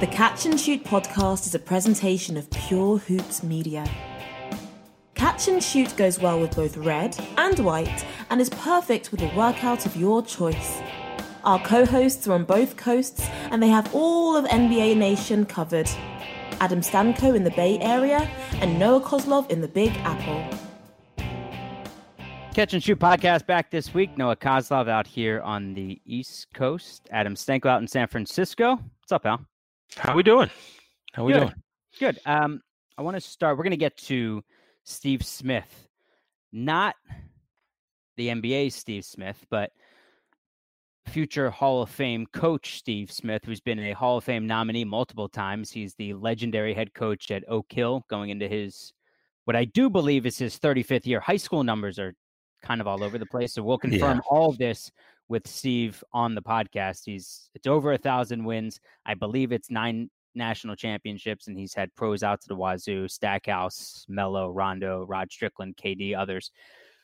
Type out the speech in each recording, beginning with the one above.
The Catch and Shoot podcast is a presentation of Pure Hoops Media. Catch and Shoot goes well with both red and white and is perfect with a workout of your choice. Our co hosts are on both coasts and they have all of NBA Nation covered. Adam Stanco in the Bay Area and Noah Coslov in the Big Apple. Catch and Shoot podcast back this week. Noah Coslov out here on the East Coast. Adam Stanco out in San Francisco. What's up, Al? How we doing? How we Good. doing? Good. Um, I want to start. We're going to get to Steve Smith, not the NBA Steve Smith, but future Hall of Fame coach Steve Smith, who's been a Hall of Fame nominee multiple times. He's the legendary head coach at Oak Hill, going into his what I do believe is his 35th year. High school numbers are kind of all over the place, so we'll confirm Yeah. all of this with Steve on the podcast. He's it's over a thousand wins. I believe it's nine national championships, and he's had pros out to the wazoo: Stackhouse, Melo, Rondo, Rod Strickland, KD, others.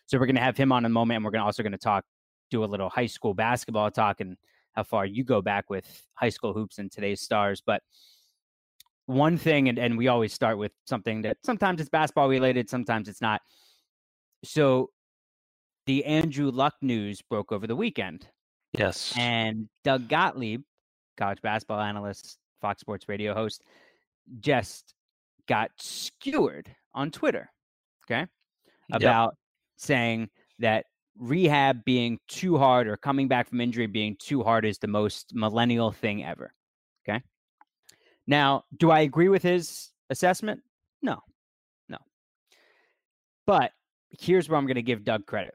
So we're going to have him on in a moment, and we're going also going to talk, do a little high school basketball talk, and how far you go back with high school hoops and today's stars. But one thing, and, and we always start with something that sometimes it's basketball related, sometimes it's not. So the Andrew Luck news broke over the weekend. Yes. And Doug Gottlieb, college basketball analyst, Fox Sports radio host, just got skewered on Twitter. Okay. Yep. About saying that rehab being too hard or coming back from injury being too hard is the most millennial thing ever. Okay. Now, do I agree with his assessment? No, no. But here's where I'm going to give Doug credit.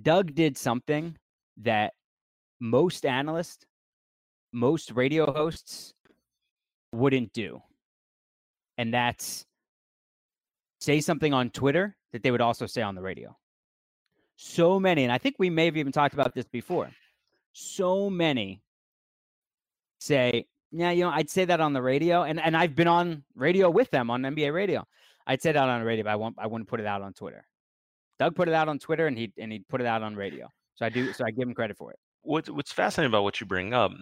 Doug did something that most analysts, most radio hosts wouldn't do. And that's say something on Twitter that they would also say on the radio. So many, and I think we may have even talked about this before. So many say, yeah, you know, I'd say that on the radio, and and I've been on radio with them on NBA radio. I'd say that on the radio, but I won't. I wouldn't put it out on Twitter. Doug put it out on Twitter, and he and he put it out on radio. So I do. So I give him credit for it. What's what's fascinating about what you bring up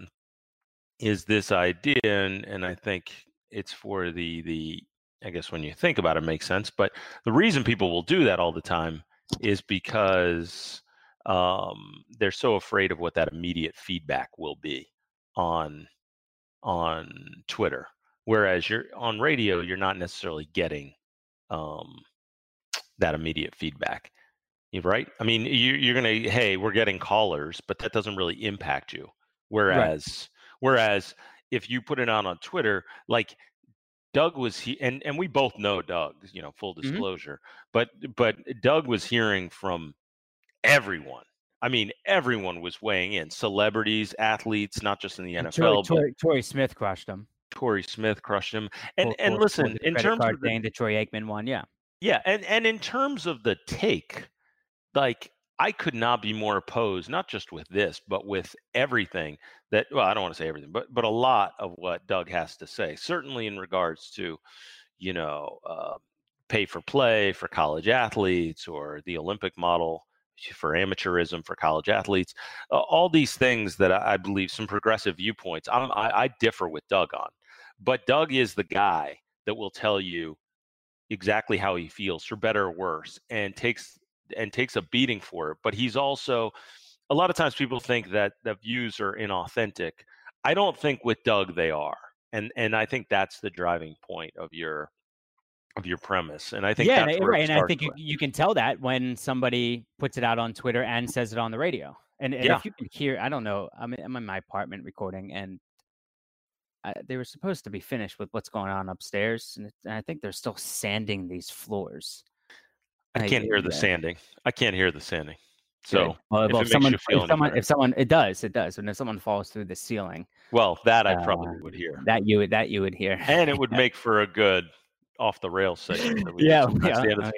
is this idea, and and I think it's for the the I guess when you think about it, it makes sense. But the reason people will do that all the time is because um, they're so afraid of what that immediate feedback will be on on Twitter. Whereas you're on radio, you're not necessarily getting um, that immediate feedback. Right? I mean, you, you're gonna, hey, we're getting callers, but that doesn't really impact you. Whereas, whereas if you put it out on Twitter, like Doug was he, and and we both know Doug, you know, full Mhm. disclosure, but but Doug was hearing from everyone. I mean, everyone was weighing in, celebrities, athletes, not just in the And NFL, Torrey, but Torrey, Torrey Smith crushed him. Torrey Smith crushed him. And and listen, in terms of the, Troy Aikman one, yeah. Yeah, and and in terms of the take, like I could not be more opposed, not just with this, but with everything that. Well, I don't want to say everything, but but a lot of what Doug has to say. Certainly in regards to, you know, uh, pay for play for college athletes or the Olympic model for amateurism for college athletes. Uh, all these things that I, I believe some progressive viewpoints. I'm, I, I differ with Doug on, but Doug is the guy that will tell you exactly how he feels for better or worse and takes and takes a beating for it but he's also a lot of times people think that the views are inauthentic i don't think with doug they are and and i think that's the driving point of your of your premise and i think yeah, that's and, right, and I think you, you can tell that when somebody puts it out on Twitter and says it on the radio. And, and Yeah. if you can hear, I don't know, I'm, I'm in my apartment recording, and I, they were supposed to be finished with what's going on upstairs, and, and I think they're still sanding these floors. i I- can't hear the yeah. sanding i can't hear the sanding So well, if well, if someone, if someone, if someone, it does, it does. And if someone falls through the ceiling, well, that I uh, probably would hear, that you would, that you would hear. and it would make for a good off the rails segment. That we do yeah, yeah, at the end of oh,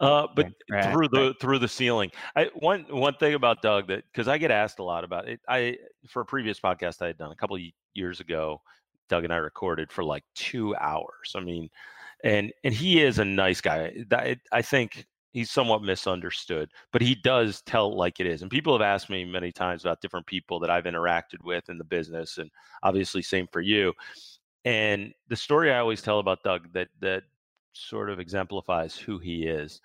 yeah. Uh, but Right, through the right. through the ceiling. I one one thing about Doug that because I get asked a lot about it. I for a previous podcast I had done a couple of years ago, Doug and I recorded for like two hours. I mean, and and he is a nice guy. That- I think he's somewhat misunderstood, but he does tell like it is. And people have asked me many times about different people that I've interacted with in the business, and obviously same for you. And the story I always tell about Doug that that sort of exemplifies who he is.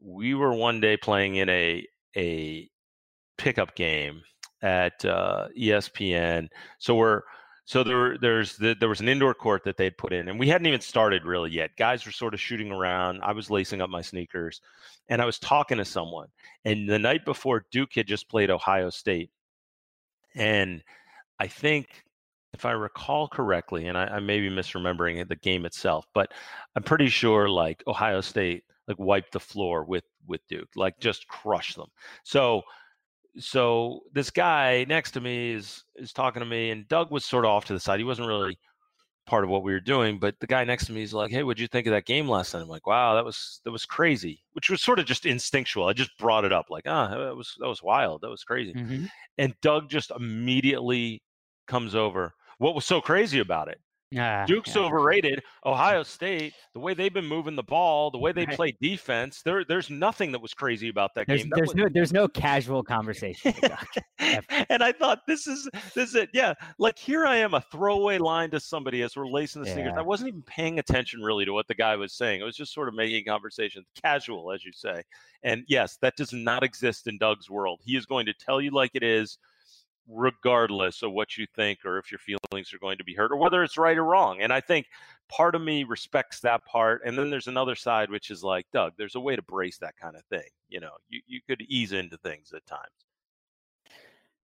We were one day playing in a a pickup game at uh, ESPN. So we're so there there's the, there was an indoor court that they'd put in, and we hadn't even started really yet. Guys were sort of shooting around. I was lacing up my sneakers, and I was talking to someone. And the night before, Duke had just played Ohio State, and I think if I recall correctly, and I, I may be misremembering the game itself, but I'm pretty sure like Ohio State like wiped the floor with with Duke, like just crushed them. So so this guy next to me is is talking to me, and Doug was sort of off to the side. He wasn't really part of what we were doing, but the guy next to me is like, "Hey, what'd you think of that game last night?" I'm like, "Wow, that was that was crazy," which was sort of just instinctual. I just brought it up, like, "Ah, that was that was wild, that was crazy." Mhm. And Doug just immediately comes over. What was so crazy about it? Ah, Duke's yeah. overrated. Ohio State, the way they've been moving the ball, the way they Right. play defense, there there's nothing that was crazy about that There's game. That there's was- no there's no casual conversation. and I thought this is this is it. Yeah, like here I am, a throwaway line to somebody as we're lacing the sneakers. Yeah. I wasn't even paying attention really to what the guy was saying. I was just sort of making conversation, casual, as you say. And yes, that does not exist in Doug's world. He is going to tell you like it is, regardless of what you think or if your feelings are going to be hurt or whether it's right or wrong. And I think part of me respects that part. And then there's another side which is like, Doug, there's a way to brace that kind of thing. You know, you, you could ease into things at times.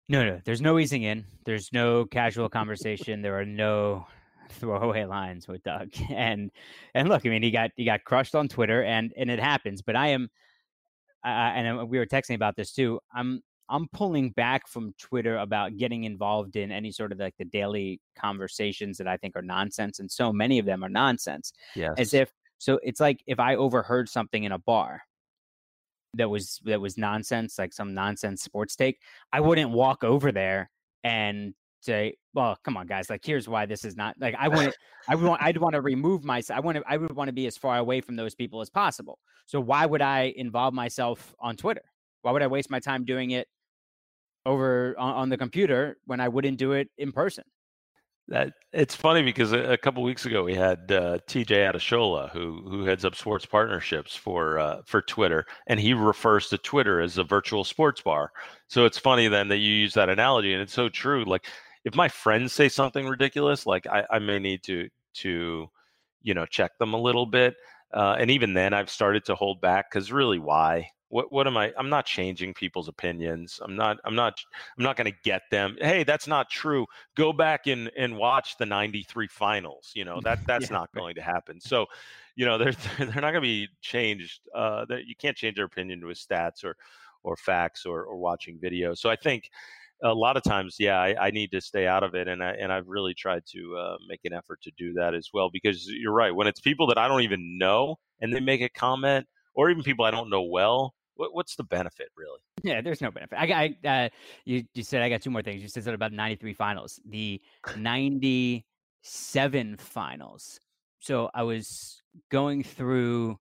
No, no, there's no easing in. There's no casual conversation. There are no throwaway lines with Doug. And and look, I mean, he got he got crushed on Twitter, and and it happens. But I am, I, and uh, we were texting about this too. I'm I'm pulling back from Twitter about getting involved in any sort of like the daily conversations that I think are nonsense, and so many of them are nonsense. Yes. As if so, it's like if I overheard something in a bar that was that was nonsense, like some nonsense sports take, I wouldn't walk over there and say, "Well, come on, guys! Like, here's why this is not like I wouldn't. I would want. I'd want to remove myself. I want to. I would want to be as far away from those people as possible. So why would I involve myself on Twitter? Why would I waste my time doing it over on, on the computer when I wouldn't do it in person? That it's funny because a, a couple weeks ago we had uh, TJ Adeshola, who who heads up sports partnerships for uh, for Twitter, and he refers to Twitter as a virtual sports bar. So it's funny then that you use that analogy, and it's so true. Like if my friends say something ridiculous, like I, I may need to to you know check them a little bit, uh, and even then I've started to hold back because really, why? What what am I? I'm not changing people's opinions. I'm not. I'm not. I'm not going to get them. Hey, that's not true go back and and watch the 93 finals you know that that's Yeah, not going to happen so you know they're they're not going to be changed uh that you can't change their opinion with stats or or facts or or watching videos so i think a lot of times yeah i, I need to stay out of it and i and i've really tried to uh, make an effort to do that as well because you're right when it's people that i don't even know and they make a comment or even people i don't know well what, what's the benefit really Yeah, there's no benefit. I. I, uh, you you said I got two more things. You said something about '93 finals, the '97 finals. So I was going through.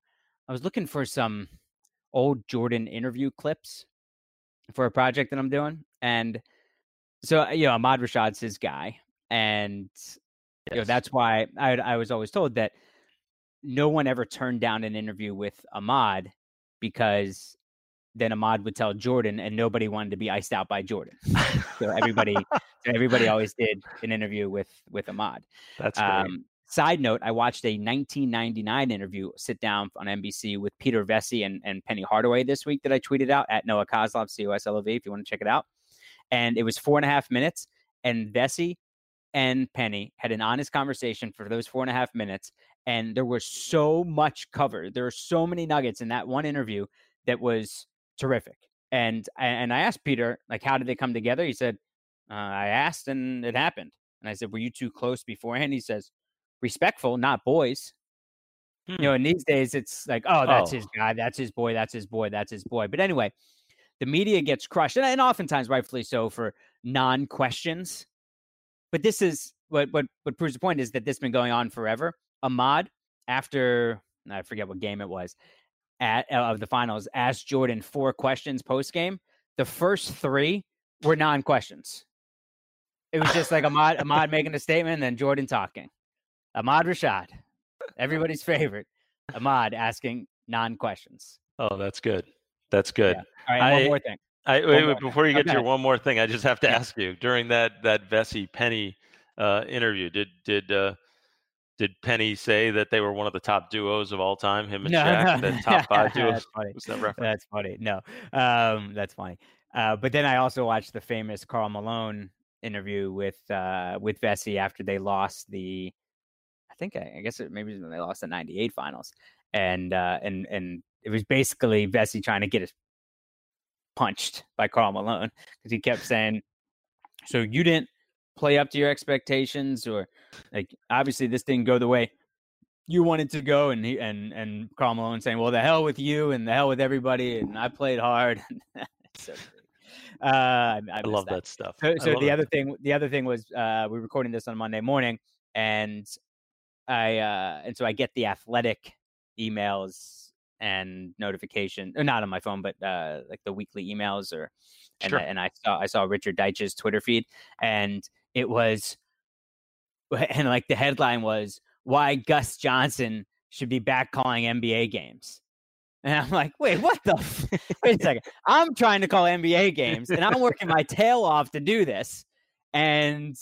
I was looking for some old Jordan interview clips for a project that I'm doing, and so you know, Ahmad Rashad's his guy, and you know that's why I I was always told that no one ever turned down an interview with Ahmad because then Ahmad would tell Jordan, and nobody wanted to be iced out by Jordan. so everybody, so everybody always did an interview with with Ahmad. that's great. Um, side note: I watched a 1999 interview sit down on NBC with Peter Vecsey and, and Penny Hardaway this week that I tweeted out at Noah Coslov, C O S L O V, if you want to check it out. And it was four and a half minutes, and Vecsey and Penny had an honest conversation for those four and a half minutes. And there was so much covered. There were so many nuggets in that one interview that was terrific. And and I asked Peter, like, how did they come together? He said, uh, I asked and it happened. And I said, were you too close beforehand? He says, respectful, not boys. Hmm. You know, in these days, it's like, oh, that's oh. his guy, that's his boy, that's his boy, that's his boy. But anyway, the media gets crushed, and, and oftentimes rightfully so for non questions. But this is what what what proves the point is that this has been going on forever. Ahmad, after I forget what game it was, at of the finals, asked Jordan four questions post game. The first three were non questions. It was just like Ahmad Ahmad making a statement, and then Jordan talking. Ahmad Rashad, everybody's favorite. Ahmad asking non questions. Oh, that's good. That's good. Yeah. All right, I, one more thing. I, wait, wait, before you get okay. to your one more thing, I just have to yeah. ask you during that that Vecsey Penny uh, interview, did did uh, did Penny say that they were one of the top duos of all time? Him and no, Shaq, no. the top five duos. that's funny. That that's funny. No, um, that's funny. Uh, but then I also watched the famous Karl Malone interview with uh, with Vecsey after they lost the, I think I, I guess it, maybe when they lost the '98 finals, and uh, and and it was basically Vecsey trying to get us punched by Karl Malone because he kept saying, "So you didn't play up to your expectations, or like obviously this didn't go the way you wanted to go." And he and and Karl Malone saying, "Well, the hell with you and the hell with everybody, and I played hard." so, uh, I, I, I love that. that. stuff. So, so the other thing, the other thing was uh, we are recording this on Monday morning, and I uh, and so I get the athletic emails and notification, or not on my phone, but uh, like the weekly emails, or and, sure. and I saw I saw Richard Deitsch's Twitter feed, and it was, and like the headline was why Gus Johnson should be back calling NBA games. And I'm like, wait, what the? F- wait a second. I'm trying to call NBA games, and I'm working my tail off to do this, and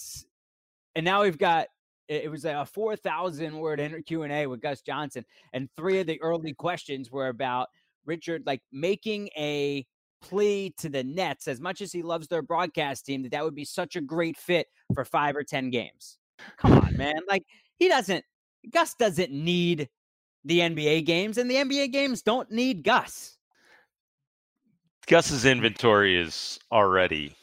and now we've got it was a 4,000 word Q and A with Gus Johnson, and three of the early questions were about Richard like making a plea to the Nets as much as he loves their broadcast team that that would be such a great fit for five or ten games. Come on, man! Like he doesn't. Gus doesn't need the NBA games, and the NBA games don't need Gus. Gus's inventory is already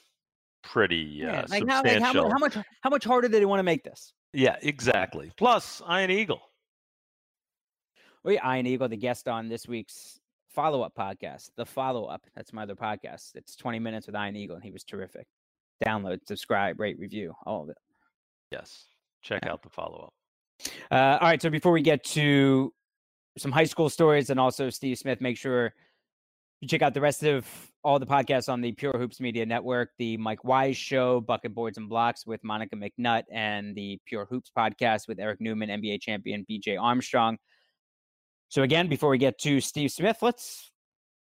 pretty yeah, uh, like substantial. How, like how, how, much how much harder did he want to make this? Yeah, exactly. Plus, Ian Eagle. Well, yeah, Ian Eagle, the guest on this week's follow up podcast, the follow up. That's my other podcast. It's 20 minutes with Ian Eagle, and he was terrific. Download, subscribe, rate, review, all of it. Yes. Check yeah. out the follow up. Uh, all right. So before we get to some high school stories and also Steve Smith, make sure you check out the rest of all the podcasts on the Pure Hoops Media Network, the Mike Wise Show, Bucket Boards and Blocks with Monica McNutt, and the Pure Hoops podcast with Eric Newman, NBA champion BJ Armstrong. So, again, before we get to Steve Smith, let's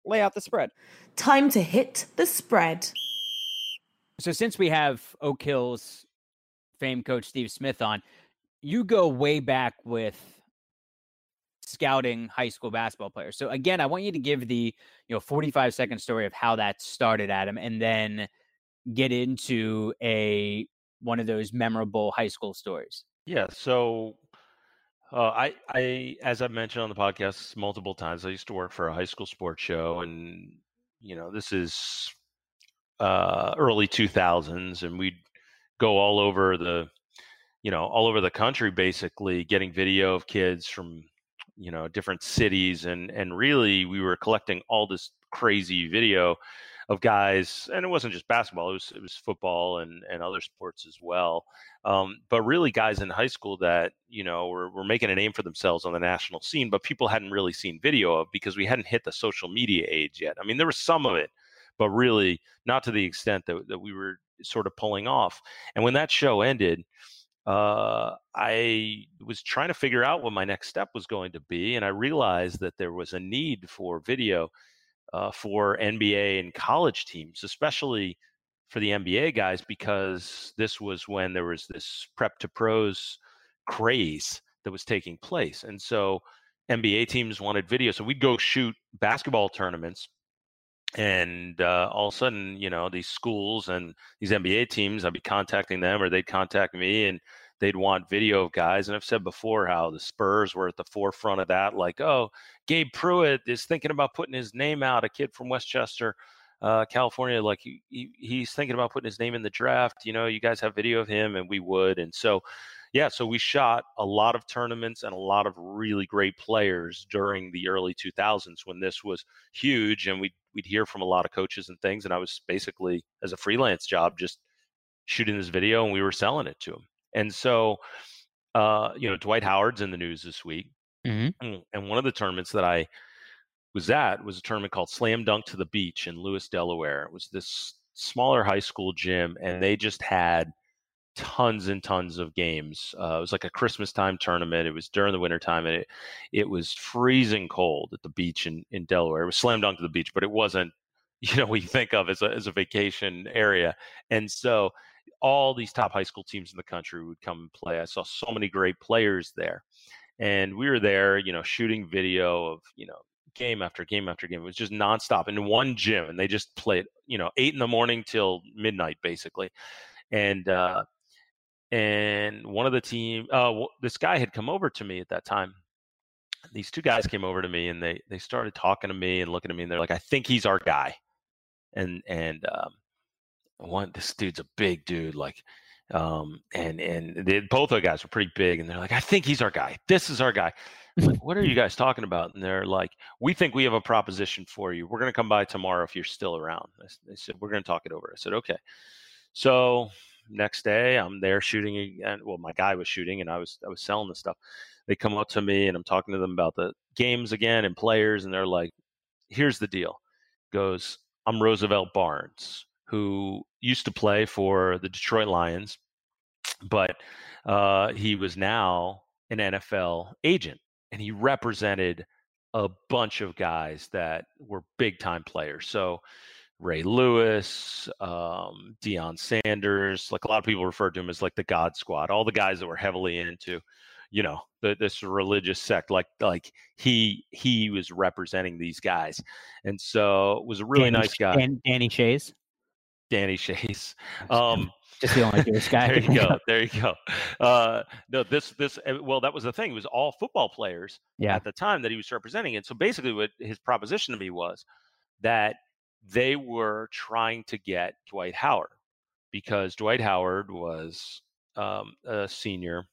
lay out the spread. Time to hit the spread. So, since we have Oak Hill's fame coach Steve Smith on, you go way back with scouting high school basketball players. So again, I want you to give the you know 45 second story of how that started, Adam, and then get into a one of those memorable high school stories. Yeah. So uh, I, I, as I've mentioned on the podcast multiple times, I used to work for a high school sports show, and you know this is uh, early 2000s, and we'd go all over the, you know, all over the country, basically getting video of kids from you know different cities and and really we were collecting all this crazy video of guys and it wasn't just basketball it was it was football and and other sports as well um, but really guys in high school that you know were, were making a name for themselves on the national scene but people hadn't really seen video of because we hadn't hit the social media age yet. I mean there was some of it but really not to the extent that, that we were sort of pulling off and when that show ended uh, I was trying to figure out what my next step was going to be, and I realized that there was a need for video uh, for NBA and college teams, especially for the NBA guys, because this was when there was this prep to pros craze that was taking place, and so NBA teams wanted video. So we'd go shoot basketball tournaments and uh, all of a sudden, you know, these schools and these NBA teams, I'd be contacting them or they'd contact me and they'd want video of guys. And I've said before how the Spurs were at the forefront of that. Like, oh, Gabe Pruitt is thinking about putting his name out, a kid from Westchester. uh, California, like he, he, he's thinking about putting his name in the draft. You know, you guys have video of him, and we would. And so, yeah, so we shot a lot of tournaments and a lot of really great players during the early 2000s when this was huge, and we'd we'd hear from a lot of coaches and things. And I was basically as a freelance job just shooting this video, and we were selling it to them. And so, uh, you know, Dwight Howard's in the news this week, Mm-hmm. and one of the tournaments that I was at was a tournament called Slam Dunk to the Beach in Lewes, Delaware. It was this smaller high school gym, and they just had tons and tons of games. Uh, it was like a Christmas time tournament. It was during the winter time, and it it was freezing cold at the beach in, in Delaware. It was slam dunk to the beach, but it wasn't, you know, you think of as a as a vacation area. And so all these top high school teams in the country would come and play. I saw so many great players there. And we were there, you know, shooting video of, you know, game after game after game. It was just nonstop in one gym, and they just played, you know, eight in the morning till midnight, basically. And uh, and one of the team, uh, this guy had come over to me at that time. These two guys came over to me, and they they started talking to me and looking at me, and they're like, "I think he's our guy." And and um, one, this dude's a big dude, like um, and and they, both of the guys were pretty big, and they're like, "I think he's our guy. This is our guy." like, what are you guys talking about? And they're like, we think we have a proposition for you. We're going to come by tomorrow if you're still around. They said, we're going to talk it over. I said, okay. So next day I'm there shooting again. Well, my guy was shooting and I was, I was selling the stuff. They come up to me and I'm talking to them about the games again and players. And they're like, here's the deal goes, I'm Roosevelt Barnes, who used to play for the Detroit Lions, but uh, he was now an NFL agent and he represented a bunch of guys that were big time players. So Ray Lewis, um, Deion Sanders, like a lot of people refer to him as like the God Squad. All the guys that were heavily into, you know, the, this religious sect. Like like he he was representing these guys, and so was a really Danny, nice guy. Dan, Danny Shays. Danny Shays. Um, just the only Jewish guy. there you go. There you go. Uh, no, this this eh, well, that was the thing. It was all football players Yeah. at the time that he was representing. And so basically, what his proposition to me was that they were trying to get Dwight Howard because Dwight Howard was um, a senior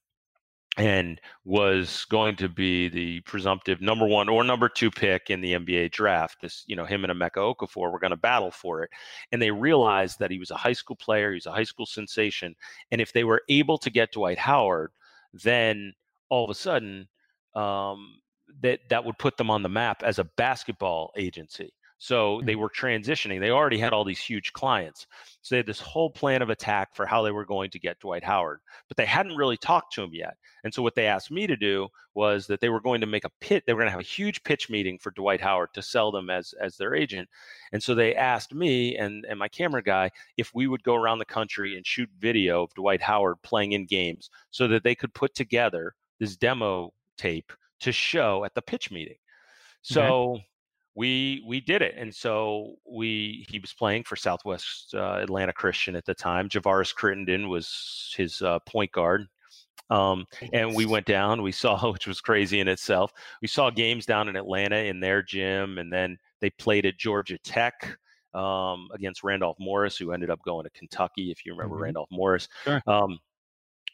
and was going to be the presumptive number one or number two pick in the NBA draft. This, you know, him and Emeka Okafor were going to battle for it. And they realized that he was a high school player, he was a high school sensation. And if they were able to get Dwight Howard, then all of a sudden, um, that that would put them on the map as a basketball agency. So they mm. were transitioning. They already had all these huge clients. So they had this whole plan of attack for how they were going to get Dwight Howard, but they hadn't really talked to him yet. And so what they asked me to do was that they were going to make a pit. They were going to have a huge pitch meeting for Dwight Howard to sell them as as their agent. And so they asked me and and my camera guy if we would go around the country and shoot video of Dwight Howard playing in games so that they could put together this demo tape to show at the pitch meeting. So we we did it, and so we he was playing for Southwest uh, Atlanta Christian at the time. Javaris Crittenton was his uh, point guard. Um, and we went down. We saw, which was crazy in itself. We saw games down in Atlanta in their gym, and then they played at Georgia Tech um, against Randolph Morris, who ended up going to Kentucky. If you remember Mhm. Randolph Morris, Sure. um,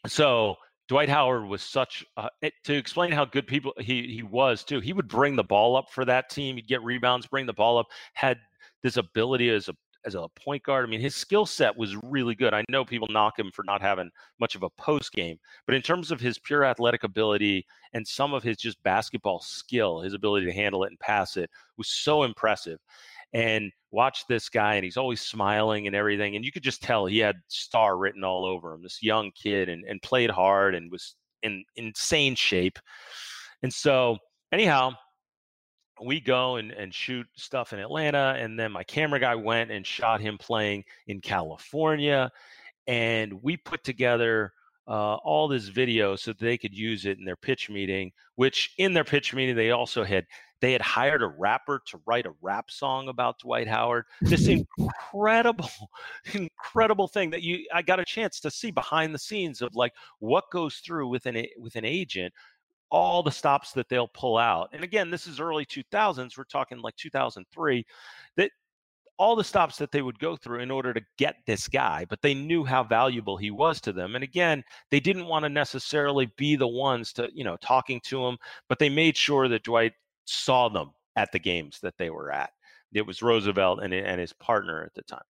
so Dwight Howard was such uh, it, to explain how good people he he was too. He would bring the ball up for that team. He'd get rebounds, bring the ball up. Had this ability as a as a point guard. I mean, his skill set was really good. I know people knock him for not having much of a post game, but in terms of his pure athletic ability and some of his just basketball skill, his ability to handle it and pass it was so impressive. And watch this guy, and he's always smiling and everything. And you could just tell he had star written all over him. This young kid, and, and played hard and was in insane shape. And so, anyhow, we go and, and shoot stuff in Atlanta, and then my camera guy went and shot him playing in California, and we put together uh, all this video so they could use it in their pitch meeting. Which in their pitch meeting they also had they had hired a rapper to write a rap song about Dwight Howard. This incredible, incredible thing that you I got a chance to see behind the scenes of like what goes through with an with an agent all the stops that they'll pull out. And again, this is early 2000s. We're talking like 2003. That all the stops that they would go through in order to get this guy, but they knew how valuable he was to them. And again, they didn't want to necessarily be the ones to, you know, talking to him, but they made sure that Dwight saw them at the games that they were at. It was Roosevelt and, and his partner at the time.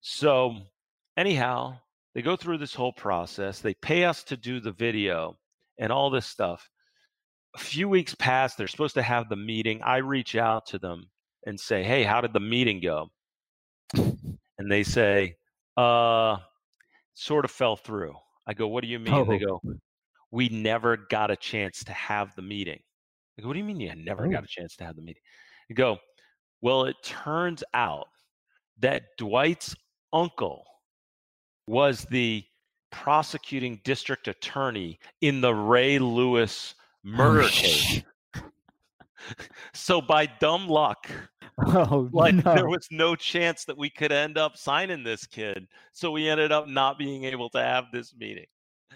So, anyhow, they go through this whole process. They pay us to do the video and all this stuff. A few weeks pass. They're supposed to have the meeting. I reach out to them and say, Hey, how did the meeting go? And they say, Uh, sort of fell through. I go, What do you mean? Oh. They go, We never got a chance to have the meeting. I go, What do you mean you never oh. got a chance to have the meeting? I go, Well, it turns out that Dwight's uncle was the prosecuting district attorney in the Ray Lewis oh, murder oh, case. so by dumb luck, oh, like no. there was no chance that we could end up signing this kid. So we ended up not being able to have this meeting.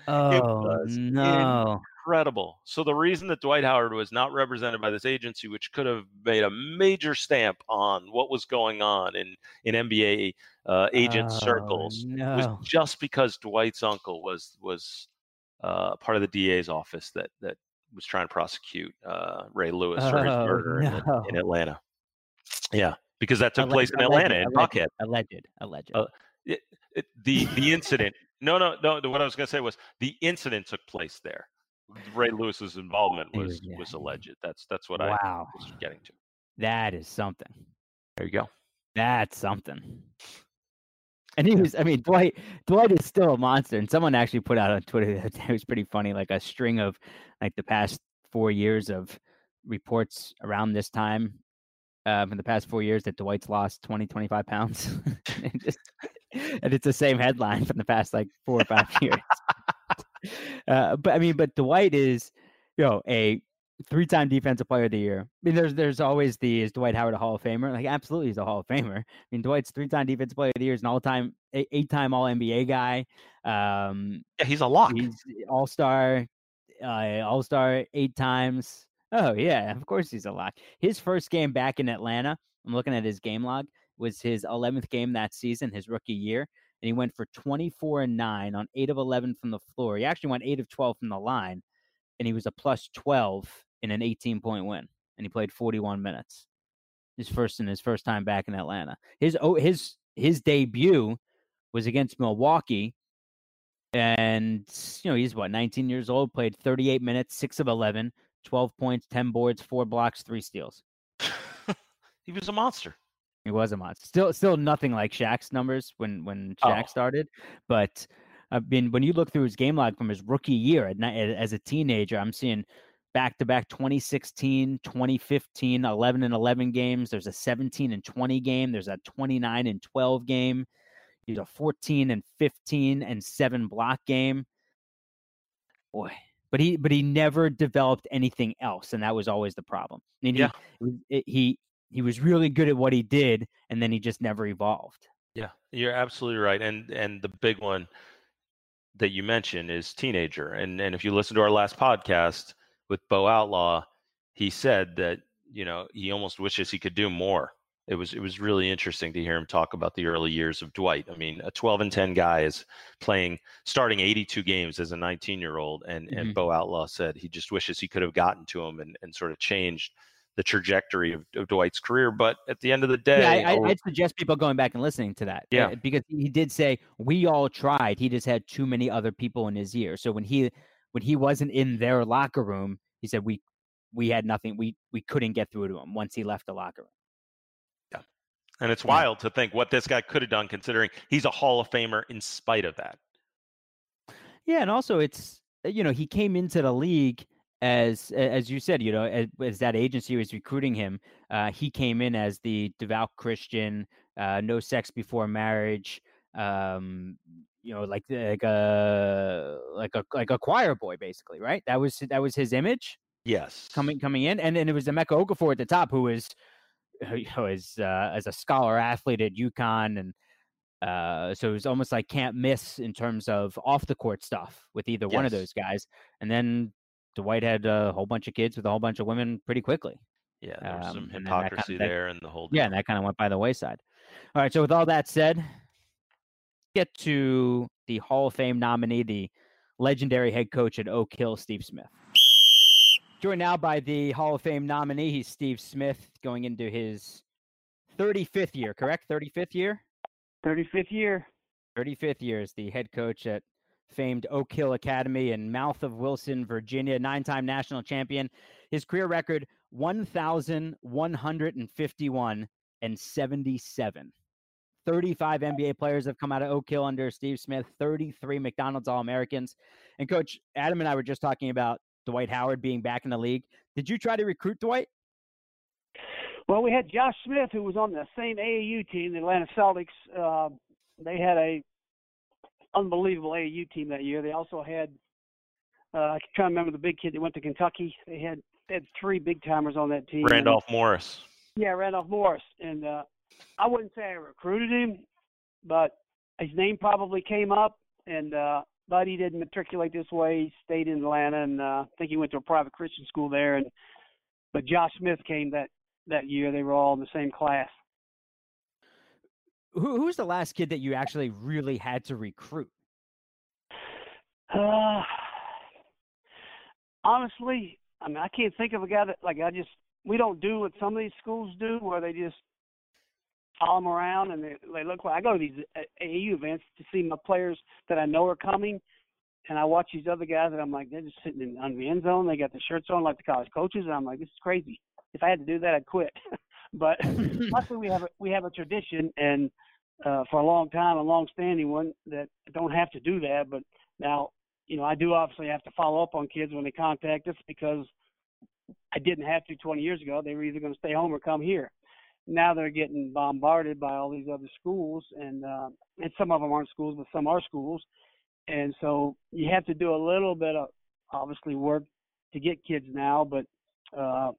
Oh no incredible. So the reason that Dwight Howard was not represented by this agency, which could have made a major stamp on what was going on in in NBA uh, agent oh, circles, no. was just because Dwight's uncle was was uh, part of the DA's office that that was trying to prosecute uh, Ray Lewis oh, for his oh, murder no. in, in, Atlanta. Yeah, because that took alleged, place in Atlanta alleged, in Buckhead. Alleged, alleged. Uh, it, it, the the incident. No, no, no. What I was going to say was the incident took place there. Ray Lewis's involvement was yeah. was alleged. That's that's what wow. I was getting to. That is something. There you go. That's something. And he was, I mean, Dwight Dwight is still a monster. And someone actually put out on Twitter that it was pretty funny, like a string of like the past four years of reports around this time um, in the past four years that Dwight's lost 20, 25 pounds. and, just, and it's the same headline from the past like four or five years. Uh, but I mean, but Dwight is, you know, a three-time defensive player of the year. I mean, there's there's always the is Dwight Howard a Hall of Famer? Like, absolutely, he's a Hall of Famer. I mean, Dwight's three-time defensive player of the year, is an all-time eight-time All NBA guy. Um, yeah, he's a lock. He's All-Star, uh, All-Star eight times. Oh yeah, of course he's a lock. His first game back in Atlanta, I'm looking at his game log, was his 11th game that season, his rookie year and he went for 24 and 9 on 8 of 11 from the floor. He actually went 8 of 12 from the line, and he was a plus 12 in an 18 point win, and he played 41 minutes. His first in his first time back in Atlanta. His oh his his debut was against Milwaukee, and you know he's what 19 years old. Played 38 minutes, six of 11, 12 points, 10 boards, four blocks, three steals. he was a monster. He was a monster. Still, still nothing like Shaq's numbers when when Shaq oh. started, but I mean, when you look through his game log from his rookie year at, as a teenager, I'm seeing back to back 2016, 2015, 11 and 11 games. There's a 17 and 20 game. There's a 29 and 12 game. He's a 14 and 15 and seven block game. Boy, but he but he never developed anything else, and that was always the problem. I mean, yeah. he, he he was really good at what he did, and then he just never evolved. Yeah, you're absolutely right. And and the big one that you mentioned is teenager. And and if you listen to our last podcast with Bo Outlaw, he said that you know he almost wishes he could do more. It was it was really interesting to hear him talk about the early years of Dwight. I mean, a 12 and 10 guy is playing starting 82 games as a 19 year old, and mm-hmm. and Bo Outlaw said he just wishes he could have gotten to him and and sort of changed the trajectory of, of, Dwight's career. But at the end of the day, yeah, I, would oh suggest people going back and listening to that. Yeah, eh, because he did say we all tried. He just had too many other people in his ear. So when he when he wasn't in their locker room, he said we we had nothing. We we couldn't get through to him once he left the locker room. Yeah, and it's wild yeah. to think what this guy could have done, considering he's a Hall of Famer in spite of that. Yeah, and also it's eh, you know he came into the league as as you said, you know, as, as that agency was recruiting him, uh, he came in as the devout Christian, uh, no sex before marriage, um, you know, like like a like a like a choir boy, basically, right? That was that was his image. Yes, coming coming in, and and it was Emeka Okafor at the top, who was who was uh, as a scholar athlete at UConn and. Uh, so it was almost like can't miss in terms of off the court stuff with either yes. one of those guys. And then Dwight had a whole bunch of kids with a whole bunch of women pretty quickly. Yeah, there was um, some hypocrisy kind of, there, and the whole yeah, and that kind of went by the wayside. All right. So with all that said, get to the Hall of Fame nominee, the legendary head coach at Oak Hill, Steve Smith. Joined now by the Hall of Fame nominee. He's Steve Smith going into his 35th year, correct? 35th year? 35th year. 35th year as the head coach at famed Oak Hill Academy in Mouth of Wilson, Virginia, nine time national champion. His career record 1,151 and 77. 35 NBA players have come out of Oak Hill under Steve Smith, 33 McDonald's All Americans. And Coach Adam and I were just talking about Dwight Howard being back in the league. Did you try to recruit Dwight? Well, we had Josh Smith, who was on the same AAU team, the Atlanta Celtics. Uh, they had a unbelievable AAU team that year. They also had uh, I can try to remember the big kid that went to Kentucky. They had they had three big timers on that team. Randolph and, Morris. Yeah, Randolph Morris, and uh, I wouldn't say I recruited him, but his name probably came up, and uh, but he didn't matriculate this way. He stayed in Atlanta, and uh, I think he went to a private Christian school there. And but Josh Smith came that that year. They were all in the same class. Who who's the last kid that you actually really had to recruit? Uh, honestly, I mean, I can't think of a guy that like I just we don't do what some of these schools do, where they just follow them around and they, they look like I go to these AAU events to see my players that I know are coming, and I watch these other guys and I'm like they're just sitting in on the end zone. They got the shirts on like the college coaches, and I'm like this is crazy. If I had to do that, I'd quit. but luckily we have a, we have a tradition and uh, for a long time, a long-standing one that don't have to do that. But now you know, I do obviously have to follow up on kids when they contact us because I didn't have to 20 years ago. They were either going to stay home or come here. Now they're getting bombarded by all these other schools, and uh, and some of them aren't schools, but some are schools, and so you have to do a little bit of obviously work to get kids now, but uh,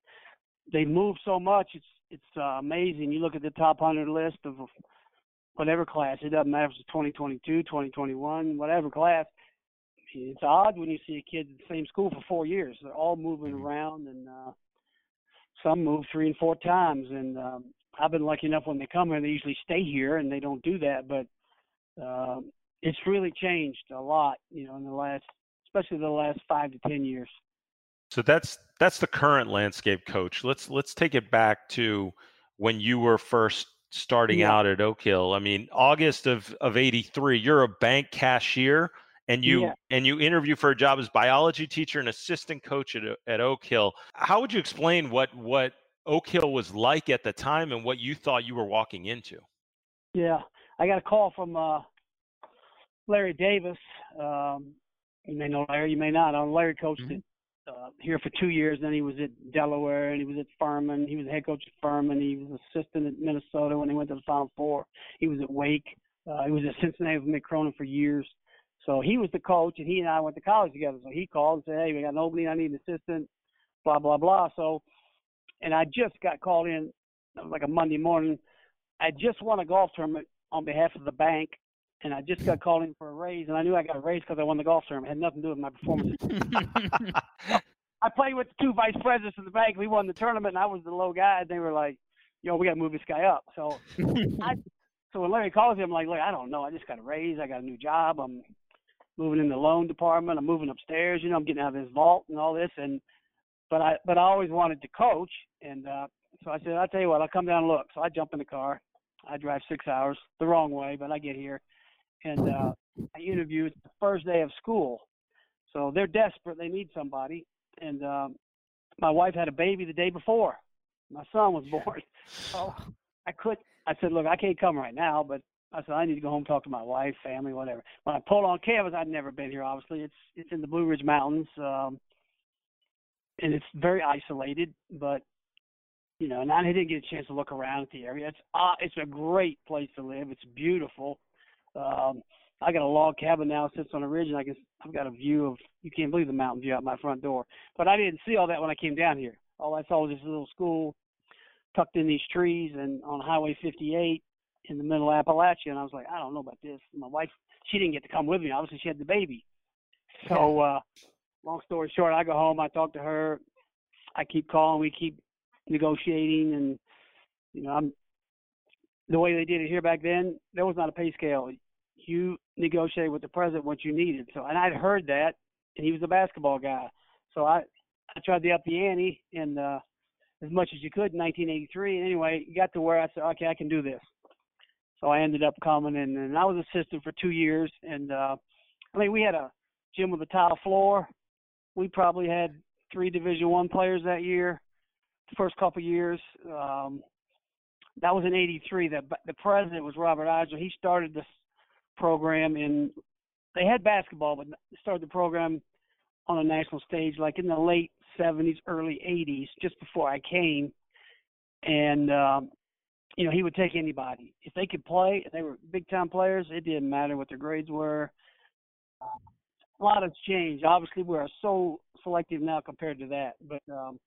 they move so much. It's it's uh, amazing. You look at the top 100 list of whatever class. It doesn't matter if it's 2022, 2021, whatever class it's odd when you see a kid in the same school for four years. They're all moving mm-hmm. around, and uh, some move three and four times. And um, I've been lucky enough when they come here, they usually stay here, and they don't do that. But um, it's really changed a lot, you know, in the last, especially the last five to ten years. So that's that's the current landscape coach. Let's let's take it back to when you were first starting yeah. out at Oak Hill. I mean, August of of '83. You're a bank cashier and you yeah. and you interview for a job as biology teacher and assistant coach at, at Oak Hill. How would you explain what what Oak Hill was like at the time and what you thought you were walking into? Yeah, I got a call from uh, Larry Davis. Um, you may know Larry, you may not. Uh, Larry coached mm-hmm. Uh, here for two years. Then he was at Delaware and he was at Furman. He was head coach at Furman. He was assistant at Minnesota when they went to the Final Four. He was at Wake. Uh, he was at Cincinnati with Mick Cronin for years. So he was the coach, and he and I went to college together. So he called and said, "Hey, we got an opening. I need an assistant." Blah blah blah. So, and I just got called in like a Monday morning. I just won a golf tournament on behalf of the bank, and I just got called in for a raise, and I knew I got a raise because I won the golf tournament. It had nothing to do with my performance. I played with the two vice presidents of the bank. We won the tournament, and I was the low guy. And they were like, "Yo, we got to move this guy up." So, I, so when Larry calls me, I'm like, "Look, I don't know. I just got a raise. I got a new job. I'm moving in the loan department. I'm moving upstairs. You know, I'm getting out of this vault and all this. And but I but I always wanted to coach. And uh, so I said, I'll tell you what, I'll come down and look. So I jump in the car. I drive six hours the wrong way, but I get here, and uh, I interviewed the first day of school, so they're desperate. They need somebody. And um, my wife had a baby the day before. My son was born. So I could. I said, look, I can't come right now, but I said I need to go home, talk to my wife, family, whatever. When I pulled on campus, I'd never been here. Obviously, it's it's in the Blue Ridge Mountains, um, and it's very isolated. But you know, and I didn't get a chance to look around at the area. It's uh, it's a great place to live. It's beautiful. Um, I got a log cabin now, sits on a ridge, and I can I've got a view of you can't believe the mountain view out my front door. But I didn't see all that when I came down here. All I saw was this little school tucked in these trees and on Highway 58 in the middle of Appalachia, and I was like, I don't know about this. My wife, she didn't get to come with me. Obviously, she had the baby. So, uh, long story short, I go home. I talk to her. I keep calling. We keep negotiating, and you know, I'm the way they did it here back then, there was not a pay scale. You negotiated with the president what you needed. So, and I'd heard that, and he was a basketball guy. So I, I tried to up the ante and uh, as much as you could in 1983. And anyway, got to where I said, okay, I can do this. So I ended up coming, and, and I was assistant for two years. And uh, I mean, we had a gym with a tile floor. We probably had three Division One players that year. The first couple years, um, that was in '83. The the president was Robert Eisner. He started this program in. They had basketball, but started the program on a national stage like in the late 70s, early 80s, just before I came. And um, you know, he would take anybody if they could play. And they were big time players. It didn't matter what their grades were. A lot has changed. Obviously, we are so selective now compared to that, but um,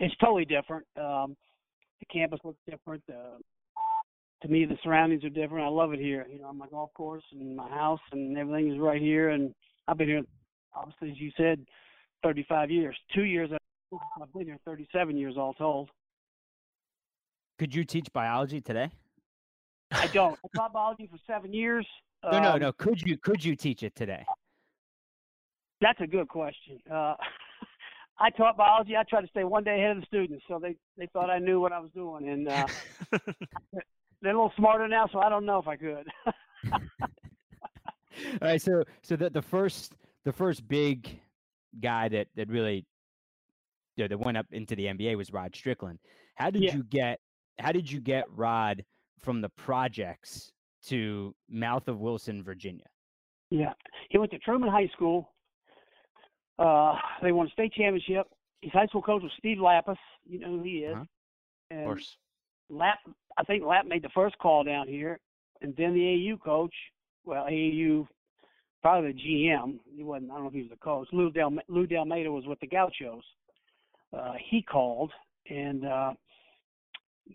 it's totally different. Um, the campus looks different. Uh, to me, the surroundings are different. I love it here. You know, I'm my golf course and my house and everything is right here. And I've been here, obviously, as you said, 35 years. Two years, I've been here 37 years all told. Could you teach biology today? I don't. I taught biology for seven years. No, um, no, no. Could you could you teach it today? That's a good question. Uh, I taught biology. I tried to stay one day ahead of the students, so they they thought I knew what I was doing, and uh, they're a little smarter now, so I don't know if I could. All right, so so the the first the first big guy that that really you know, that went up into the NBA was Rod Strickland. How did Yeah. you get how did you get Rod from the projects to Mouth of Wilson, Virginia? yeah, he went to Truman High School. Uh, they won a state championship. His high school coach was Steve Lappas. You know who he is. Uh-huh. And Of course. Lap, I think Lap made the first call down here, and then the AU coach, well, AU, probably the GM. He wasn't. I don't know if he was the coach. Lou Del Lou d'Almeida was with the Gauchos. Uh, he called, and uh,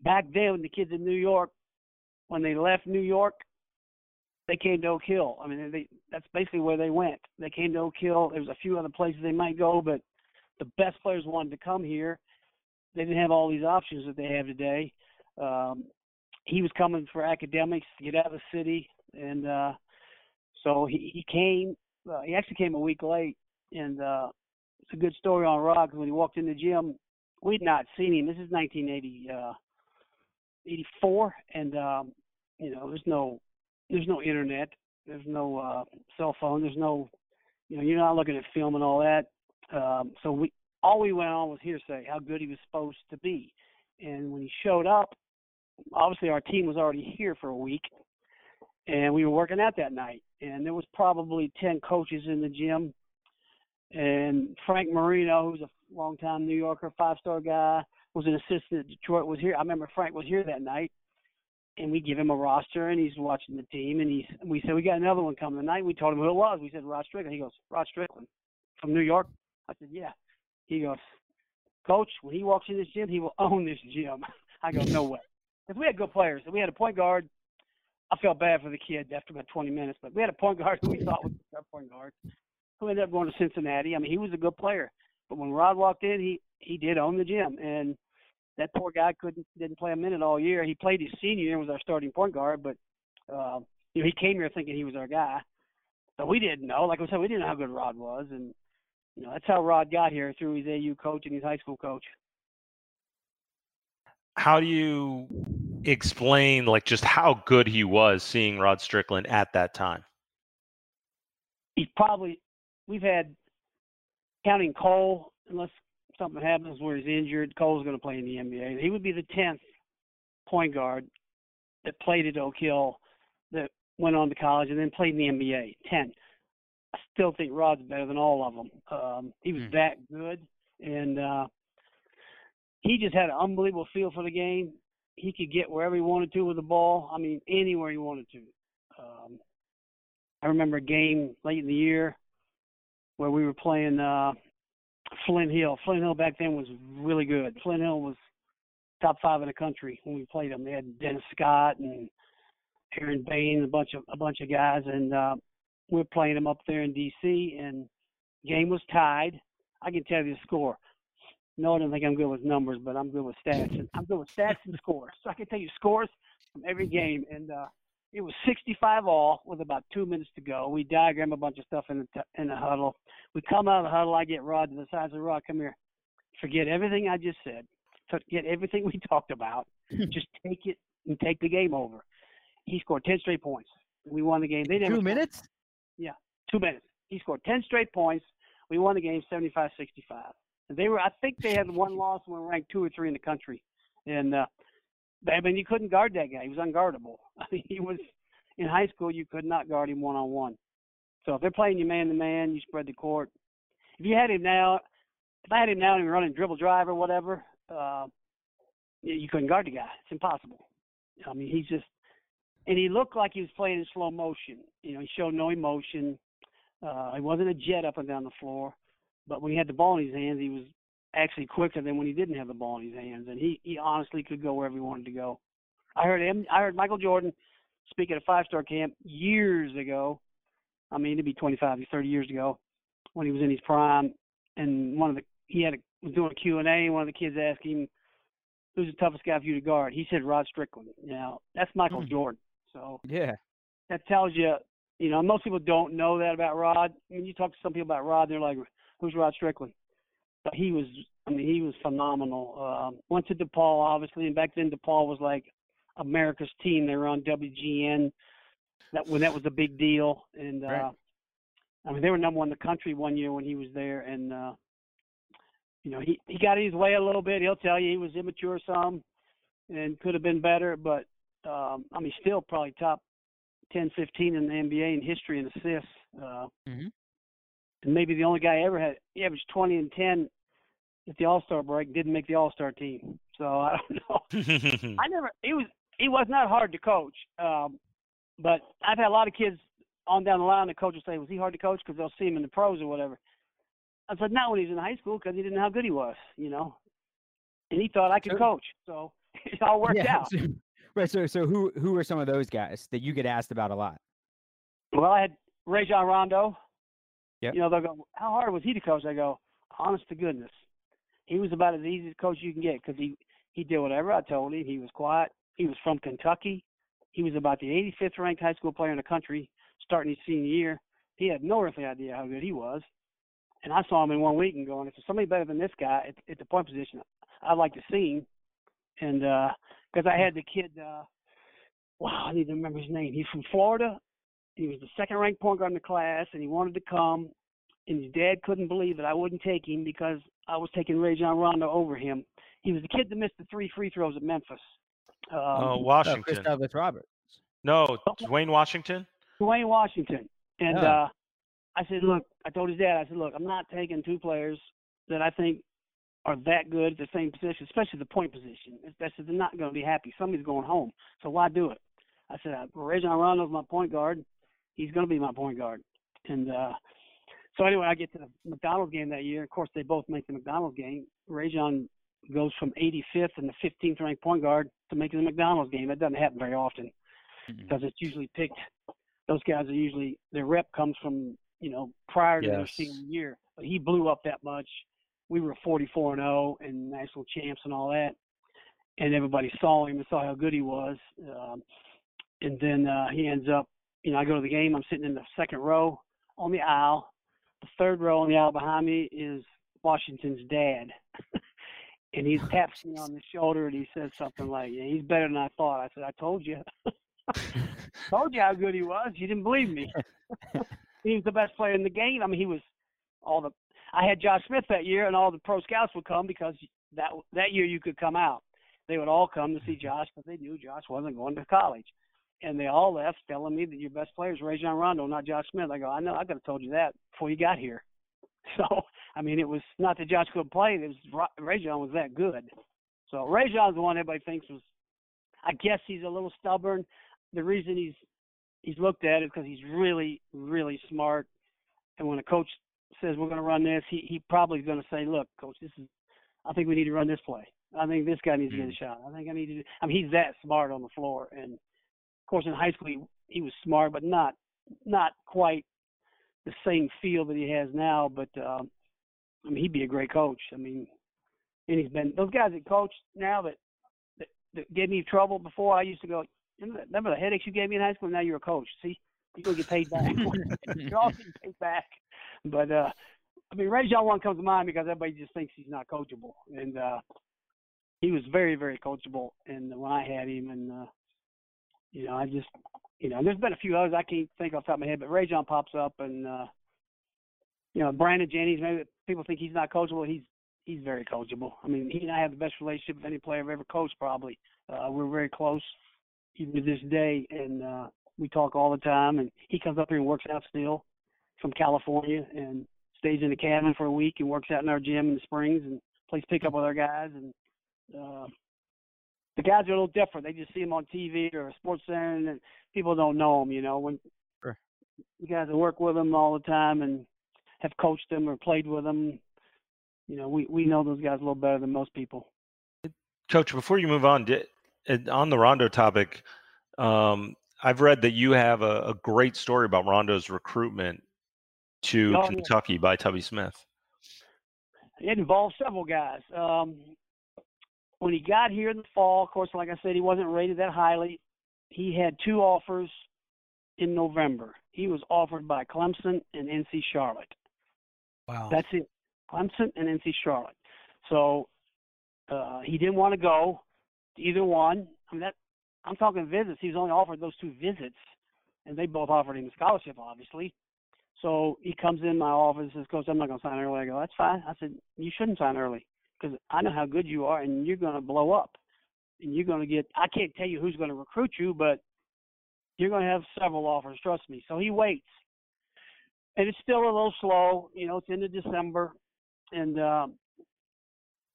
back then, when the kids in New York, when they left New York, they came to Oak Hill. I mean, they that's basically where they went. They came to Oak Hill. There was a few other places they might go, but the best players wanted to come here. They didn't have all these options that they have today. Um, he was coming for academics to get out of the city, and uh, so he, he came. Uh, he actually came a week late, and uh, it's a good story on Rod 'cause when he walked in the gym, we'd not seen him. This is 1980, uh, 84, and um, you know, there's no there's no internet, there's no uh, cell phone, there's no, you know, you're not looking at film and all that. Um, so we all we went on was hearsay, how good he was supposed to be. And when he showed up, obviously our team was already here for a week, and we were working out that night. And there was probably ten coaches in the gym, and Frank Marino, who's a longtime New Yorker, five-star guy, was an assistant at Detroit. Was here. I remember Frank was here that night, and we give him a roster, and he's watching the team, and he's. We said we got another one coming tonight. We told him who it was. We said Rod Strickland. He goes, Rod Strickland from New York. I said, yeah. He goes, Coach, when he walks in this gym, he will own this gym. I go, no way. Because we had good players. We had a point guard. I felt bad for the kid after about 20 minutes, but we had a point guard who we thought was our point guard, who ended up going to Cincinnati. I mean, he was a good player, but when Rod walked in, he he did own the gym, and that poor guy couldn't didn't play a minute all year. He played his senior year and was our starting point guard, but uh, you know he came here thinking he was our guy, but we didn't know. Like I said, we didn't know how good Rod was, and you know that's how Rod got here through his AU coach and his high school coach. How do you explain like just how good he was seeing Rod Strickland at that time? he's probably we've had counting Cole unless something happens where he's injured, Cole's going to play in the NBA. He would be the tenth point guard that played at Oak Hill that went on to college and then played in the NBA. Ten. I still think Rod's better than all of them. Um, he was Hmm. that good, and uh, he just had an unbelievable feel for the game. He could get wherever he wanted to with the ball. I mean, anywhere he wanted to. Um, I remember a game late in the year where we were playing uh Flint Hill. Flint Hill back then was really good. Flint Hill was top five in the country when we played them. They had Dennis Scott and Aaron Bain, a bunch of a bunch of guys, and uh, we we're playing them up there in D.C. and game was tied. I can tell you the score. No, I don't think I'm good with numbers, but I'm good with stats. And I'm good with stats and scores. So I can tell you scores. from every game, and uh, it was 65 all with about two minutes to go. We diagram a bunch of stuff in the t- in the huddle. We come out of the huddle. I get Rod to the side. of Rod, come here. Forget everything I just said. Forget everything we talked about. just take it and take the game over. He scored 10 straight points. We won the game. They didn't. Two scored- minutes? Yeah, two minutes. He scored 10 straight points. We won the game 75-65. And they were, I think they had one loss and were ranked two or three in the country. And uh, I mean, you couldn't guard that guy. He was unguardable. I mean, he was in high school. You could not guard him one on one. So if they're playing you man to man, you spread the court. If you had him now, if I had him now and he was running dribble drive or whatever, uh, you couldn't guard the guy. It's impossible. I mean, he's just, and he looked like he was playing in slow motion. You know, he showed no emotion. Uh, he wasn't a jet up and down the floor, but when he had the ball in his hands, he was actually quicker than when he didn't have the ball in his hands, and he he honestly could go wherever he wanted to go. I heard him. I heard Michael Jordan speak at a five-star camp years ago. I mean, it'd be 25, 30 years ago when he was in his prime, and one of the he had a, was doing a Q and A. One of the kids asked him, "Who's the toughest guy for you to guard?" He said Rod Strickland. Now that's Michael Hmm. Jordan. So Yeah. that tells you, you know, most people don't know that about Rod. I mean, you talk to some people about Rod, they're like, "Who's Rod Strickland?" But he was, I mean, he was phenomenal. Um, went to DePaul, obviously, and back then DePaul was like America's team. They were on WGN. That when that was a big deal, and uh, Right. I mean, they were number one in the country one year when he was there, and uh, you know, he he got his way a little bit. He'll tell you he was immature some, and could have been better, but um, I mean, still probably top 10, 15 in the NBA in history in assists. Uh, Mhm. And maybe the only guy ever had he averaged 20 and 10 at the All Star break. Didn't make the All Star team, so I don't know. I never. He was. He was not hard to coach. Um, but I've had a lot of kids on down the line. The coach will say, "Was he hard to coach?" Because they'll see him in the pros or whatever. I said, "Not when he was in high school, because he didn't know how good he was, you know." And he thought I could coach, so it all worked yeah. out. so- right. So, so who who are some of those guys that you get asked about a lot? Well, I had Rajon Rondo. Yep. You know, they'll go, "How hard was he to coach?" I go, "Honest to goodness, he was about as easy a coach you can get because he he did whatever I told him. He was quiet. He was from Kentucky. He was about the 85th ranked high school player in the country starting his senior year. He had no earthly idea how good he was. And I saw him in one week and going, if there's somebody better than this guy at, at the point position, I'd like to see him. And because I had the kid, uh, wow, I need to remember his name. He's from Florida. He was the second ranked point guard in the class, and he wanted to come. And his dad couldn't believe that I wouldn't take him because I was taking Rajon Rondo over him. He was the kid that missed the three free throws at Memphis. Um, oh, Oh, Washington. Chris Douglas Roberts. no, Dwayne Washington. Dwayne Washington. And Yeah. uh I said, Look, I told his dad, I said, Look, I'm not taking two players that I think are that good at the same position, especially the point position. Especially they're not gonna be happy. Somebody's going home. So why do it? I said, well, Rajon Rondo's my point guard. He's gonna be my point guard. And uh so anyway, I get to the McDonald's game that year. Of course, they both make the McDonald's game. Rajon goes from 85th and the 15th ranked point guard to making the McDonald's game. That doesn't happen very often Mhm. because it's usually picked. Those guys are usually their rep comes from you know prior to their senior year. But he blew up that much. We were 44 and 0 and national champs and all that, and everybody saw him and saw how good he was. Um, and then uh, he ends up, you know, I go to the game. I'm sitting in the second row on the aisle. The third row on the aisle behind me is Washington's dad. and he taps me on the shoulder and he says something like, yeah, he's better than I thought. I said, I told you. told you how good he was. You didn't believe me. he was the best player in the game. I mean, he was all the. I had Josh Smith that year, and all the pro scouts would come because that that year you could come out. They would all come to see mm-hmm. Josh because they knew Josh wasn't going to college, and they all left telling me that your best player is Rajon Rondo, not Josh Smith. I go, I know, I could have told you that before you got here. So I mean, it was not that Josh couldn't play; it was Ra- Rajon was that good. So Rajon's the one everybody thinks was. I guess he's a little stubborn. The reason he's he's looked at is because he's really, really smart. And when a coach says we're going to run this, he he probably is going to say, "Look, coach, this is. I think we need to run this play. I think this guy needs to get a hmm. shot. I think I need to." Do, I mean, he's that smart on the floor. And course, in high school, he, he was smart, but not not quite the same feel that he has now. But um, I mean, he'd be a great coach. I mean, and he's been those guys that coach now that that, that gave me trouble before, I used to go, remember the headaches you gave me in high school? Now you're a coach. See, you're gonna get paid back. you're all getting paid back. But uh, I mean, Rajon one comes to mind because everybody just thinks he's not coachable, and uh, he was very, very coachable. And when I had him, and uh, you know, I just, you know, there's been a few others I can't think off the top of my head, but Rajon pops up, and uh, you know, Brandon Jennings. Maybe people think he's not coachable. He's he's very coachable. I mean, he and I have the best relationship of any player I've ever coached. Probably, uh, we're very close even to this day, and uh, we talk all the time. And he comes up here and works out still from California, and stays in the cabin for a week and works out in our gym in the springs and plays pickup with our guys. And uh, the guys are a little different. They just see them on TV or sports center, and people don't know them. You know, when sure. you guys work with them all the time and have coached them or played with them, you know, we we know those guys a little better than most people. Coach, before you move on, did, on the Rondo topic, um, I've read that you have a, a, great story about Rondo's recruitment to oh, Kentucky yeah. by Tubby Smith. It involved several guys. Um, when he got here in the fall, of course, like I said, he wasn't rated that highly. He had two offers in November. He was offered by Clemson and NC Charlotte. Wow. That's it. Clemson and NC Charlotte. So uh, he didn't want to go to either one. I mean, that I'm talking visits. He was only offered those two visits, and they both offered him a scholarship, obviously. So he comes in my office and says, Coach, I'm not going to sign early. I go, That's fine. I said, You shouldn't sign early because I know how good you are, and you're going to blow up. And you're going to get, I can't tell you who's going to recruit you, but you're going to have several offers, trust me. So he waits. And it's still a little slow. You know, it's into December. And um,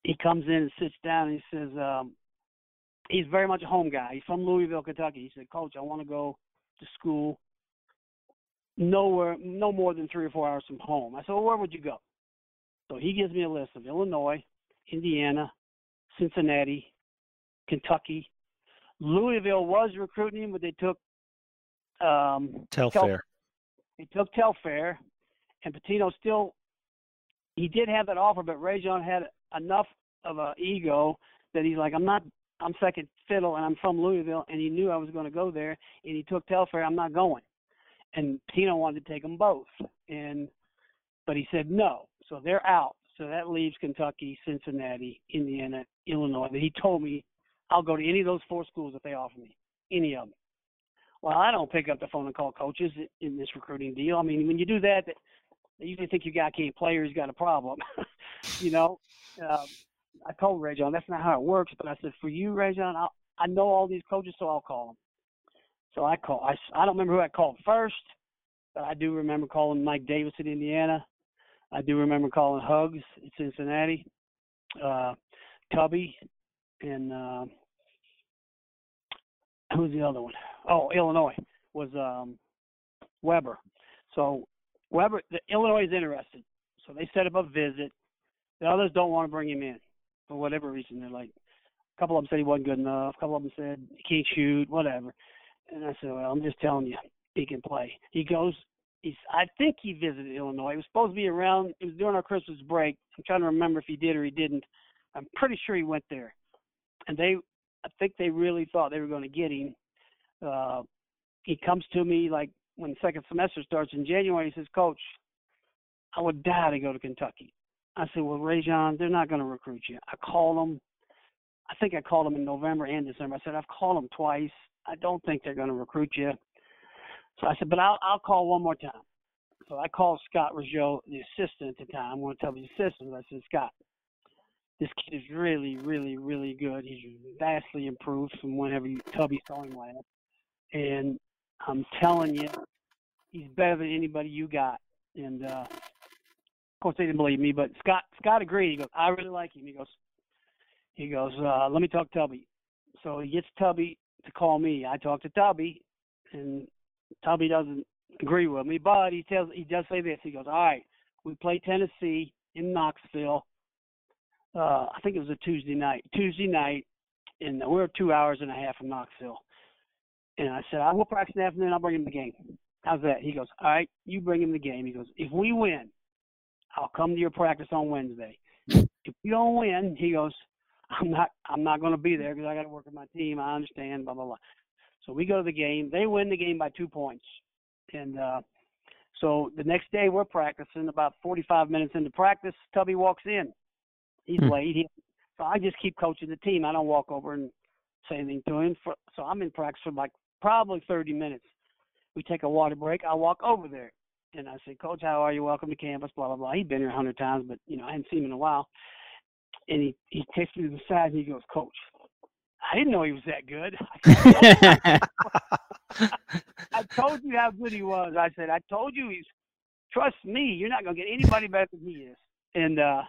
he comes in and sits down and he says, um, he's very much a home guy. He's from Louisville, Kentucky. He said, Coach, I want to go to school nowhere, no more than three or four hours from home. I said, well, where would you go? So he gives me a list of Illinois, Indiana, Cincinnati, Kentucky. Louisville was recruiting him, but they took um, Telfair. They took Telfair, and Pitino still. He did have that offer, but Rajon had enough of an ego that he's like, I'm not. I'm second fiddle, and I'm from Louisville, and he knew I was going to go there, and he took Telfair. I'm not going and Pitino wanted to take them both, and but he said no, so they're out. So that leaves Kentucky, Cincinnati, Indiana, Illinois. But he told me I'll go to any of those four schools if they offer me any of them. Well, I don't pick up the phone and call coaches in this recruiting deal. I mean, when you do that, they usually think your guy can't play or he's got a problem. you know, um, I told Rajon that's not how it works. But I said, for you, Rajon, I I know all these coaches, so I'll call them. So I call. I, I don't remember who I called first, but I do remember calling Mike Davis in Indiana. I do remember calling Hugs in Cincinnati, uh, Tubby, and uh, who's the other one? Oh, Illinois was um, Weber. So Weber, the, Illinois is interested. So they set up a visit. The others don't want to bring him in for whatever reason. They're like, a couple of them said he wasn't good enough. A couple of them said he can't shoot, whatever. And I said, well, I'm just telling you, he can play. He goes, he's, I think he visited Illinois. It was supposed to be around, it was during our Christmas break. I'm trying to remember if he did or he didn't. I'm pretty sure he went there. And they, I think they really thought they were going to get him. Uh, he comes to me like when the second semester starts in January. He says, Coach, I would die to go to Kentucky. I said, Well, Rajon, they're not going to recruit you. I called them. I think I called them in November and December. I said, I've called them twice. I don't think they're going to recruit you. So I said, but I'll, I'll call one more time. So I called Scott Rougeau, the assistant at the time. I want to tell the assistant. I said, Scott, this kid is really, really, really good. He's vastly improved from whenever you, Tubby saw him last. And I'm telling you, he's better than anybody you got. And uh, of course, they didn't believe me, but Scott Scott agreed. He goes, I really like him. He goes, he goes, uh, let me talk to Tubby. So he gets Tubby to call me. I talk to Tubby, and Tubby doesn't agree with me, but he tells he does say this. He goes, "All right, we play Tennessee in Knoxville. Uh, I think it was a Tuesday night. Tuesday night, and we're two hours and a half from Knoxville." And I said, "I will practice in the afternoon. I'll bring him the game." How's that? He goes, "All right, you bring him the game." He goes, "If we win, I'll come to your practice on Wednesday. If we don't win, he goes, I'm not I'm not going to be there because I got to work with my team. I understand, blah blah blah. So we go to the game. They win the game by two points, and uh, so the next day we're practicing. About 45 minutes into practice, Tubby walks in. He's Hmm. late. He, so I just keep coaching the team. I don't walk over and say anything to him. For, so I'm in practice for like probably 30 minutes. We take a water break. I walk over there and I say, Coach, how are you? Welcome to campus. Blah blah blah. He'd been here a hundred times, but you know I hadn't seen him in a while. And he he takes me to the side and he goes, Coach, I didn't know he was that good. I told you how good he was. I said, I told you he's. Trust me, you're not gonna get anybody better than he is. And uh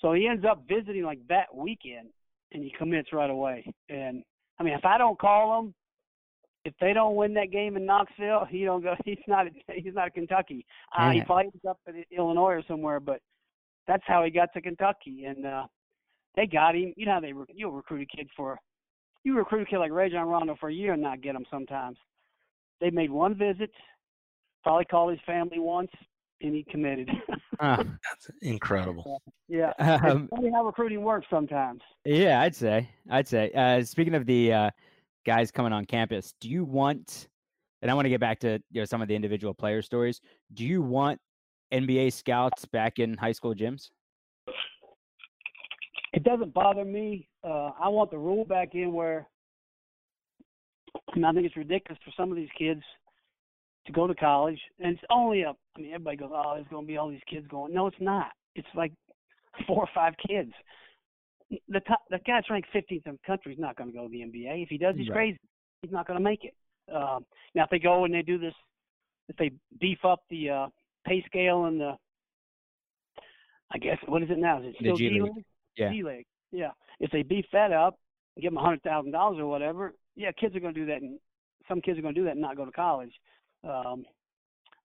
so he ends up visiting like that weekend, and he commits right away. And I mean, if I don't call him, if they don't win that game in Knoxville, he don't go. He's not. He's not Kentucky. Uh, he probably ends up in Illinois or somewhere. But that's how he got to Kentucky, and uh they got him. You know how they you'll recruit a kid for you recruit a kid like Rajon Rondo for a year and not get him sometimes. They made one visit, probably called his family once, and he committed. Huh. That's incredible. yeah, Um, it's funny how recruiting works sometimes. Yeah, I'd say. I'd say. Uh, speaking of the uh, guys coming on campus, do you want? And I want to get back to you know some of the individual player stories. Do you want NBA scouts back in high school gyms? It doesn't bother me. Uh, I want the rule back in where I, I think it's ridiculous for some of these kids to go to college, and it's only a. I mean, everybody goes, "Oh, there's going to be all these kids going." No, it's not. It's like four or five kids. The top, the guy that's ranked 15th in the country is not going to go to the NBA. If he does, he's Right. crazy. He's not going to make it. Um, now, if they go and they do this, if they beef up the uh, pay scale and the, I guess what is it now? Is it still G G League. Yeah. League. Yeah. If they beef that up, give them a hundred thousand dollars or whatever, yeah, kids are going to do that, and some kids are going to do that and not go to college. Um,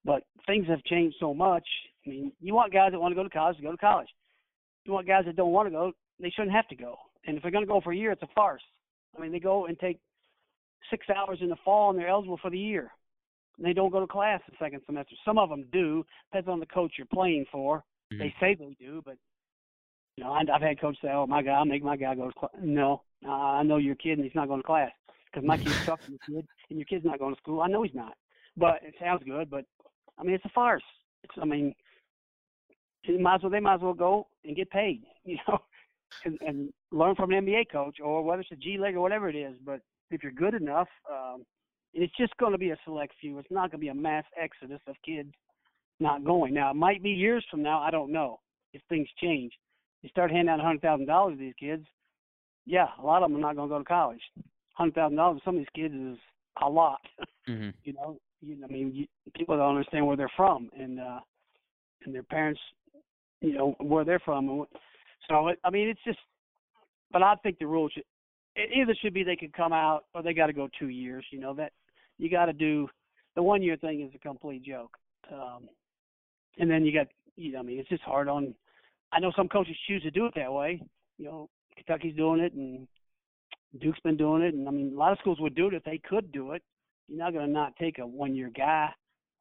but things have changed so much. I mean, you want guys that want to go to college to go to college. You want guys that don't want to go, they shouldn't have to go. And if they're going to go for a year, it's a farce. I mean, they go and take six hours in the fall and they're eligible for the year. And they don't go to class the second semester. Some of them do. Depends on the coach you're playing for. They say they do, but you know, I've had coaches say, "Oh, my guy, I'll make my guy go to class." No, I know your kid and he's not going to class because my kid's and your kid and your kid's not going to school. I know he's not, but it sounds good. But I mean, it's a farce. It's, I mean, might as well they might as well go and get paid, you know, and, and learn from an NBA coach or whether it's a G League or whatever it is. But if you're good enough, um, and it's just going to be a select few. It's not going to be a mass exodus of kids not going. Now, it might be years from now. I don't know if things change. You start handing out a hundred thousand dollars to these kids. Yeah, a lot of them are not going to go to college. Hundred thousand dollars some of these kids is a lot. hmm you know, you, I mean, you, people don't understand where they're from and uh, and their parents, you know, where they're from. So, it, I mean, it's just. But I think the rule should it either should be they could come out or they got to go two years. You know that you got to do the one year thing is a complete joke. Um, and then you got, you know, I mean, it's just hard on. I know some coaches choose to do it that way. You know, Kentucky's doing it, and Duke's been doing it, and I mean, a lot of schools would do it if they could do it. You're not going to not take a one year guy.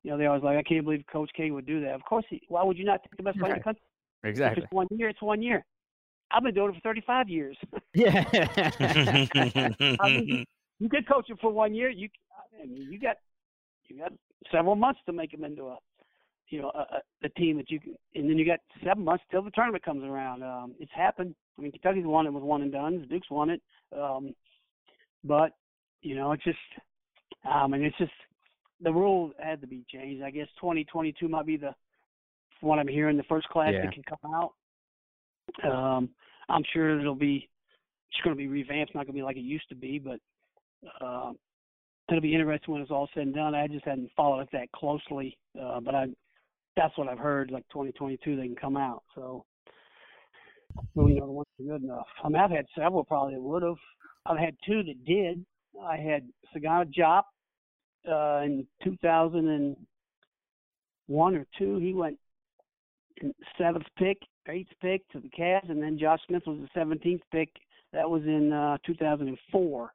You know, they always like, I can't believe Coach K would do that. Of course, he, why would you not take the best player in the country? If Exactly. it's one year, it's one year. I've been doing it for 35 years. Yeah. I mean, you could coach him for one year. You, I mean, you got you got several months to make him into a, you know, a, a, team that you can, and then you got seven months till the tournament comes around. Um, it's happened. I mean, Kentucky's won it with one and done. The Duke's won it. Um, but you know, it's just, I mean, it's just the rule had to be changed. I guess 2022 might be the, one I'm hearing, the first class Yeah. that can come out. Um, I'm sure it'll be, it's going to be revamped. It's not going to be like it used to be, but um, it'll be interesting when it's all said and done. I just hadn't followed it that closely, uh, but I, that's what I've heard. Like 2022, they can come out. So, well, you know, the ones are good enough. I mean, I've had several probably would have. I've had two that did. I had Sagana Diop uh, in 2001 or two. He went seventh pick, eighth pick to the Cavs, and then Josh Smith was the 17th pick. That was in uh, 2004.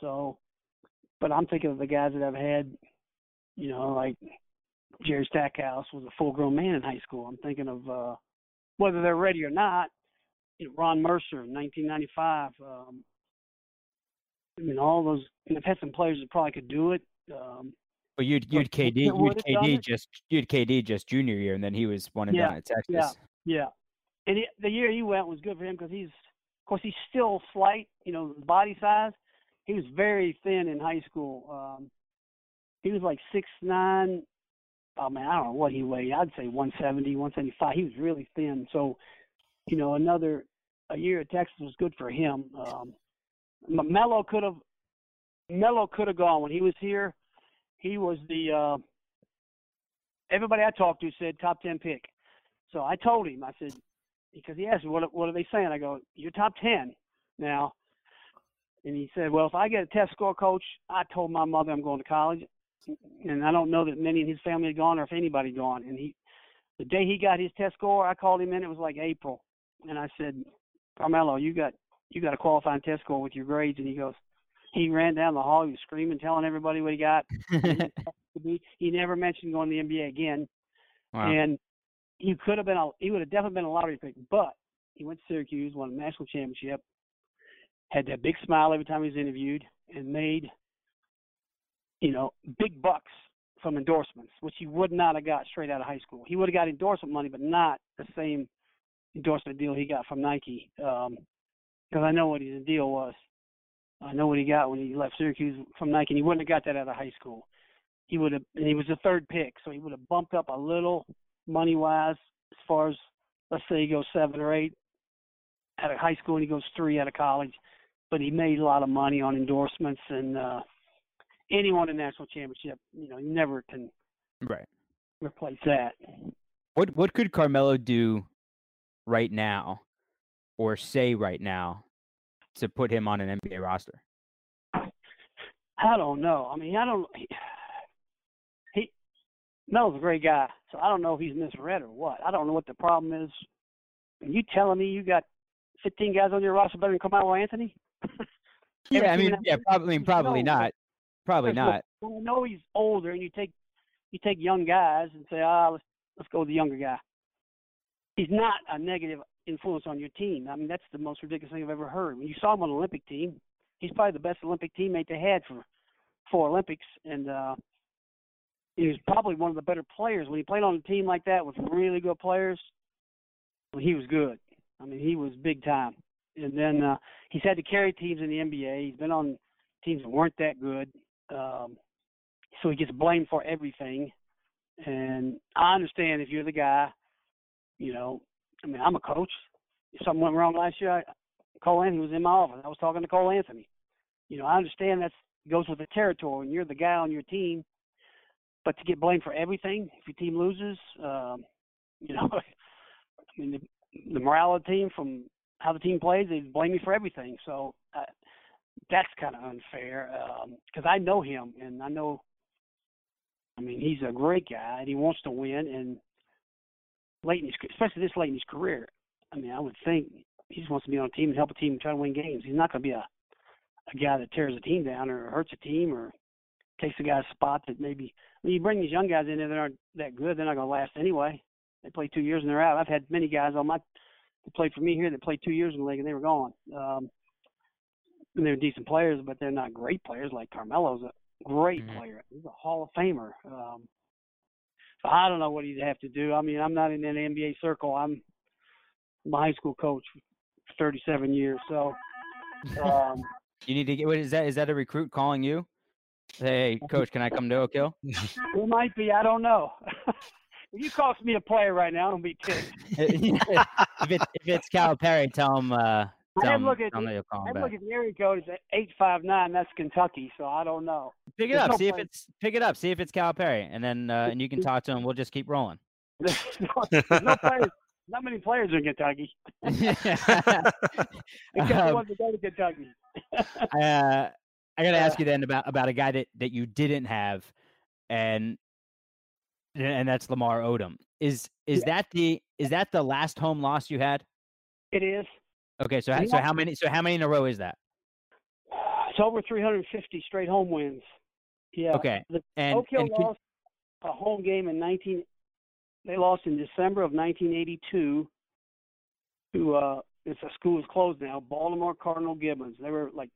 So, but I'm thinking of the guys that I've had, you know, like Jerry Stackhouse was a full-grown man in high school. I'm thinking of uh, whether they're ready or not. you know, Ron Mercer in 1995. Um, I mean, all those. And I've had some players that probably could do it. Um, But you'd you'd KD you'd KD just you'd KD just junior year, and then he was one and Yeah, done at Texas. yeah. Yeah, and he, the year he went was good for him because he's, of course, he's still slight. You know, body size. He was very thin in high school. Um, he was like six nine. Oh man, I don't know what he weighed. I'd say 170, 175. He was really thin. So, you know, another a year at Texas was good for him. Um, M- Melo could have Melo could have gone when he was here. He was the uh, everybody I talked to said top ten pick. So I told him, I said, because he asked me, what, what are they saying? I go, you're top 10 now. And he said, well, if I get a test score, coach, I told my mother I'm going to college. And I don't know that many in his family had gone or if anybody had gone. And he, the day he got his test score, I called him in. It was like April. And I said, Carmelo, you got, you got a qualifying test score with your grades. And he goes, he ran down the hall. He was screaming, telling everybody what he got. he never mentioned going to the NBA again. wow. And he could have been a he would have definitely been a lottery pick, but he went to Syracuse, won a national championship, had that big smile every time he was interviewed, and made you know big bucks from endorsements, which he would not have got straight out of high school. He would have got endorsement money, but not the same endorsement deal he got from Nike. Because I know what his deal was. I know what he got when he left Syracuse from Nike, and he wouldn't have got that out of high school. He would have, and he was the third pick, so he would have bumped up a little money wise as far as let's say he goes seven or eight out of high school and he goes three out of college. But he made a lot of money on endorsements and uh and he won a national championship. You know, you never can right. replace that. What what could Carmelo do right now, or say right now, to put him on an NBA roster? I don't know. I mean, I don't. He, he Mel's a great guy, so I don't know if he's misread or what. I don't know what the problem is. And you telling me you got 15 guys on your roster better than Carmelo Anthony? Yeah, I mean, yeah, probably, probably No, not. Probably First of all, not. I know he's older, and you take you take young guys and say, ah, let's let's go with the younger guy. He's not a negative influence on your team. I mean, that's the most ridiculous thing I've ever heard. When you saw him on the Olympic team, he's probably the best Olympic teammate they had for four Olympics, and uh, he was probably one of the better players when he played on a team like that with really good players. Well, he was good. I mean, he was big time. And then uh, he's had to carry teams in the NBA. He's been on teams that weren't that good. Um, so he gets blamed for everything. And I understand if you're the guy, you know, I mean, I'm a coach. If something went wrong last year, I, Cole Anthony was in my office. I was talking to Cole Anthony. You know, I understand that goes with the territory, and you're the guy on your team. But to get blamed for everything, if your team loses, um, you know, I mean, the, the morale of the team from how the team plays, they blame me for everything. So uh, that's kind of unfair because I know him and I know. I mean, he's a great guy and he wants to win. And late in his, especially this late in his career, I mean, I would think he just wants to be on a team and help a team try to win games. He's not going to be a a guy that tears a team down or hurts a team or takes a guy's spot that maybe when you bring these young guys in there that aren't that good, they're not going to last anyway. They play two years and they're out. I've had many guys on my that played for me here that played two years in the league and they were gone. Um, and they're decent players, but they're not great players. Like Carmelo's a great Mhm. player. He's a Hall of Famer. Um, so I don't know what he'd have to do. I mean, I'm not in an NBA circle. I'm I'm a high school coach for 37 years, so um, You need to get. What is that? Is that a recruit calling you? Hey, coach, can I come to Oak Hill? it might be. I don't know. if you cost me a player right now, I'm be pissed. if it's if it's Calipari, tell him. Uh, I look at tell that you'll call I him look at the area code. It's eight five nine. That's Kentucky, so I don't know. Pick it there's up. no See if it's pick it up. See if it's Calipari, and then uh, and you can talk to him. We'll just keep rolling. There's no, no players. Not many players in Kentucky, except Um, go to Kentucky. uh, I got to ask you then about about a guy that that you didn't have, and and that's Lamar Odom. Is is that the is that the last home loss you had? It is. Okay, so so how many so how many in a row is that? It's over 350 straight home wins. Yeah. Okay, The and Oak Hill and lost a home game in 19. They lost in December of 1982 to uh, it's a school is closed now. Baltimore Cardinal Gibbons. They were like,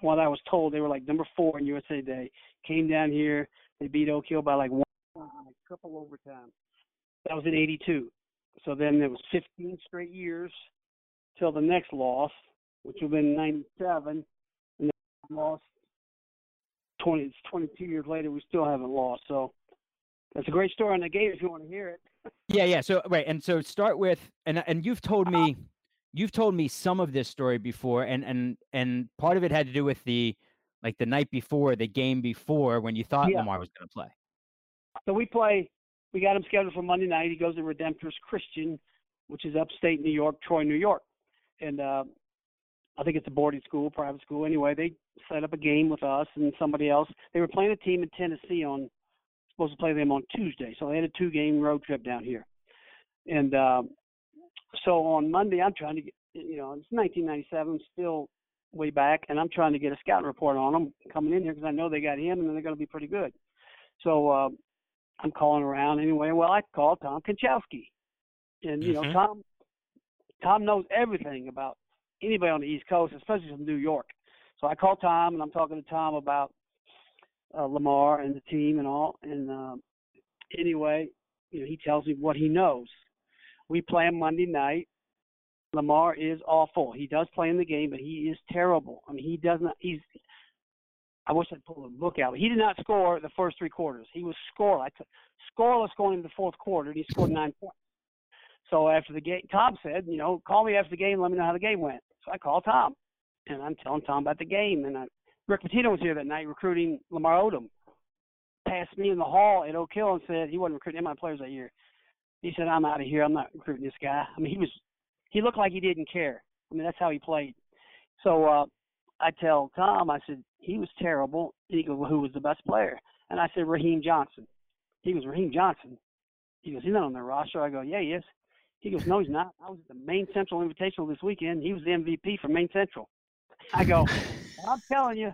what I was told, they were like number four in USA Today. Came down here. They beat Oak Hill by like one, like triple overtime. That was in '82. So then it was 15 straight years till the next loss, which would have been '97, and then lost 20. It's 22 years later. We still haven't lost. So that's a great story on the game if you want to hear it. Yeah, yeah. So right, and so start with and and you've told me you've told me some of this story before, and and and part of it had to do with the like the night before, the game before, when you thought Yeah. Lamar was going to play. So we play. We got him scheduled for Monday night. He goes to Redemptor's Christian, which is upstate New York, Troy, New York, and uh, I think it's a boarding school, private school. Anyway, they set up a game with us and somebody else. They were playing a team in Tennessee on supposed to play them on Tuesday, so they had a two-game road trip down here. And um, so on Monday, I'm trying to get. You know, it's 1997, still way back, and I'm trying to get a scouting report on them coming in here because I know they got him, and they're going to be pretty good. So uh, I'm calling around anyway. Well, I called Tom Konchalski, and you know Mhm. Tom. Tom knows everything about anybody on the East Coast, especially from New York. So I called Tom, and I'm talking to Tom about uh, Lamar and the team and all. And um, anyway, you know, he tells me what he knows. We play him Monday night. Lamar is awful. He does play in the game, but he is terrible. I mean, he does not. He's. I wish I'd pull a book out. He did not score the first three quarters. He was scoreless. Scoreless going into the fourth quarter, and he scored nine points. So after the game, Tom said, you know, call me after the game, let me know how the game went. So I called Tom, and I'm telling Tom about the game. And I, Rick Pitino was here that night recruiting Lamar Odom. Passed me in the hall at Oak Hill and said he wasn't recruiting any my players that year. He said, I'm out of here. I'm not recruiting this guy. I mean, he was, he looked like he didn't care. I mean, that's how he played. So uh, I tell Tom, I said, he was terrible. And He goes, well, who was the best player? And I said, Raheem Johnson. He goes, Raheem Johnson. He goes, he's not on the roster. I go, yeah, he is. He goes, no, he's not. I was at the Maine Central Invitational this weekend. He was the MVP for Maine Central. I go, I'm telling you,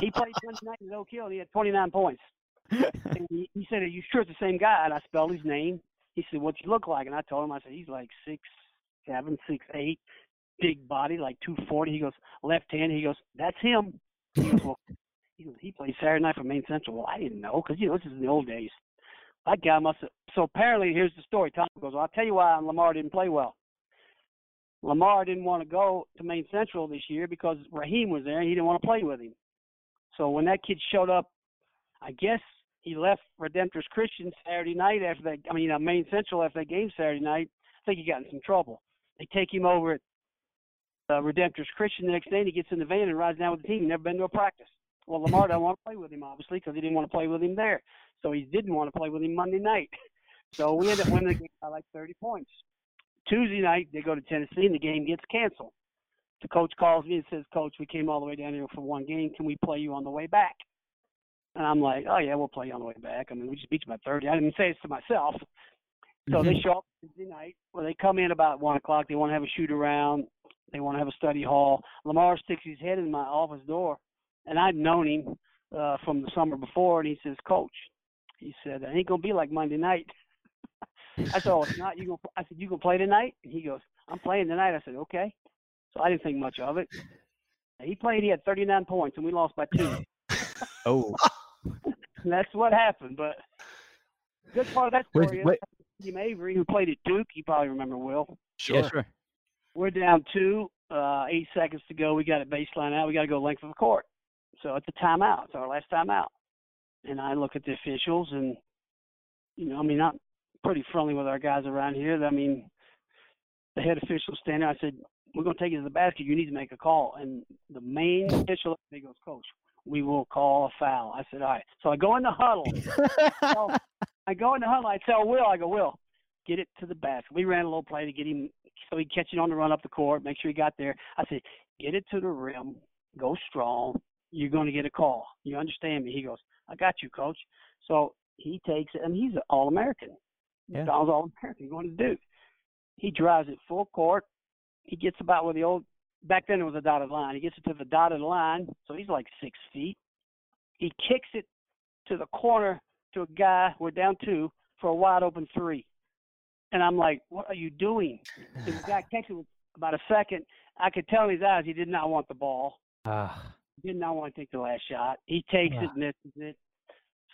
he played Monday night in Oak Hill. And he had 29 points. And he, he said, are you sure it's the same guy? And I spelled his name. He said, what's he look like? And I told him, I said, he's like six, seven, six, eight, big body, like 240. He goes, left hand. He goes, that's him. He goes, well, he goes, he played Saturday night for Maine Central. Well, I didn't know because you know this is in the old days. That guy must have. So apparently, here's the story. Tom goes, well, I'll tell you why Lamar didn't play well. Lamar didn't want to go to Maine Central this year because Raheem was there and he didn't want to play with him. So when that kid showed up, I guess he left Redemptorist Christian Saturday night after that. I mean, uh, Maine Central after that game Saturday night. I think he got in some trouble. They take him over at uh, Redemptorist Christian the next day, and he gets in the van and rides down with the team. Never been to a practice. Well, Lamar doesn't want to play with him, obviously, because he didn't want to play with him there. So he didn't want to play with him Monday night. So we ended up winning the game by like 30 points. Tuesday night, they go to Tennessee, and the game gets canceled. The coach calls me and says, Coach, we came all the way down here for one game. Can we play you on the way back? And I'm like, Oh, yeah, we'll play you on the way back. I mean, we just beat you by 30. I didn't say this to myself. So they mm-hmm. show up Tuesday night. Well, they come in about 1 o'clock. They want to have a shoot around. They want to have a study hall. Lamar sticks his head in my office door, and I'd known him uh, from the summer before, and he says, Coach, he said, it ain't going to be like Monday night. I said, oh, it's not. You gonna, I said, you going to play tonight? And he goes, I'm playing tonight. I said, okay. So I didn't think much of it. He played. He had 39 points, and we lost by two. Oh, that's what happened. But good part of that story wait- is Team Avery, who played at Duke. You probably remember Will. Sure. yeah, sure. We're down two, uh, eight seconds to go. We got a baseline out. We got to go length of the court. So it's a timeout. It's our last timeout. And I look at the officials, and you know, I mean, I'm pretty friendly with our guys around here. I mean, the head official standing there. I said, "We're going to take you to the basket. You need to make a call." And the main official, he goes, "Coach, we will call a foul." I said, "All right." So I go in the huddle. So I go in the huddle. I tell Will, I go, Will, get it to the basket. We ran a little play to get him so he'd catch it on the run up the court, make sure he got there. I said, get it to the rim, go strong. You're going to get a call. You understand me? He goes, I got you, coach. So he takes it, and he's an All American. Yeah. Donald's All American. Going to Duke. He drives it full court. He gets about where the old back then it was a dotted line. He gets it to the dotted line, so he's like six feet. He kicks it to the corner to a guy. We're down two for a wide open three. And I'm like, what are you doing? And the guy catches it about a second, I could tell in his eyes he did not want the ball. He did not want to take the last shot. He takes Yeah. it, misses it.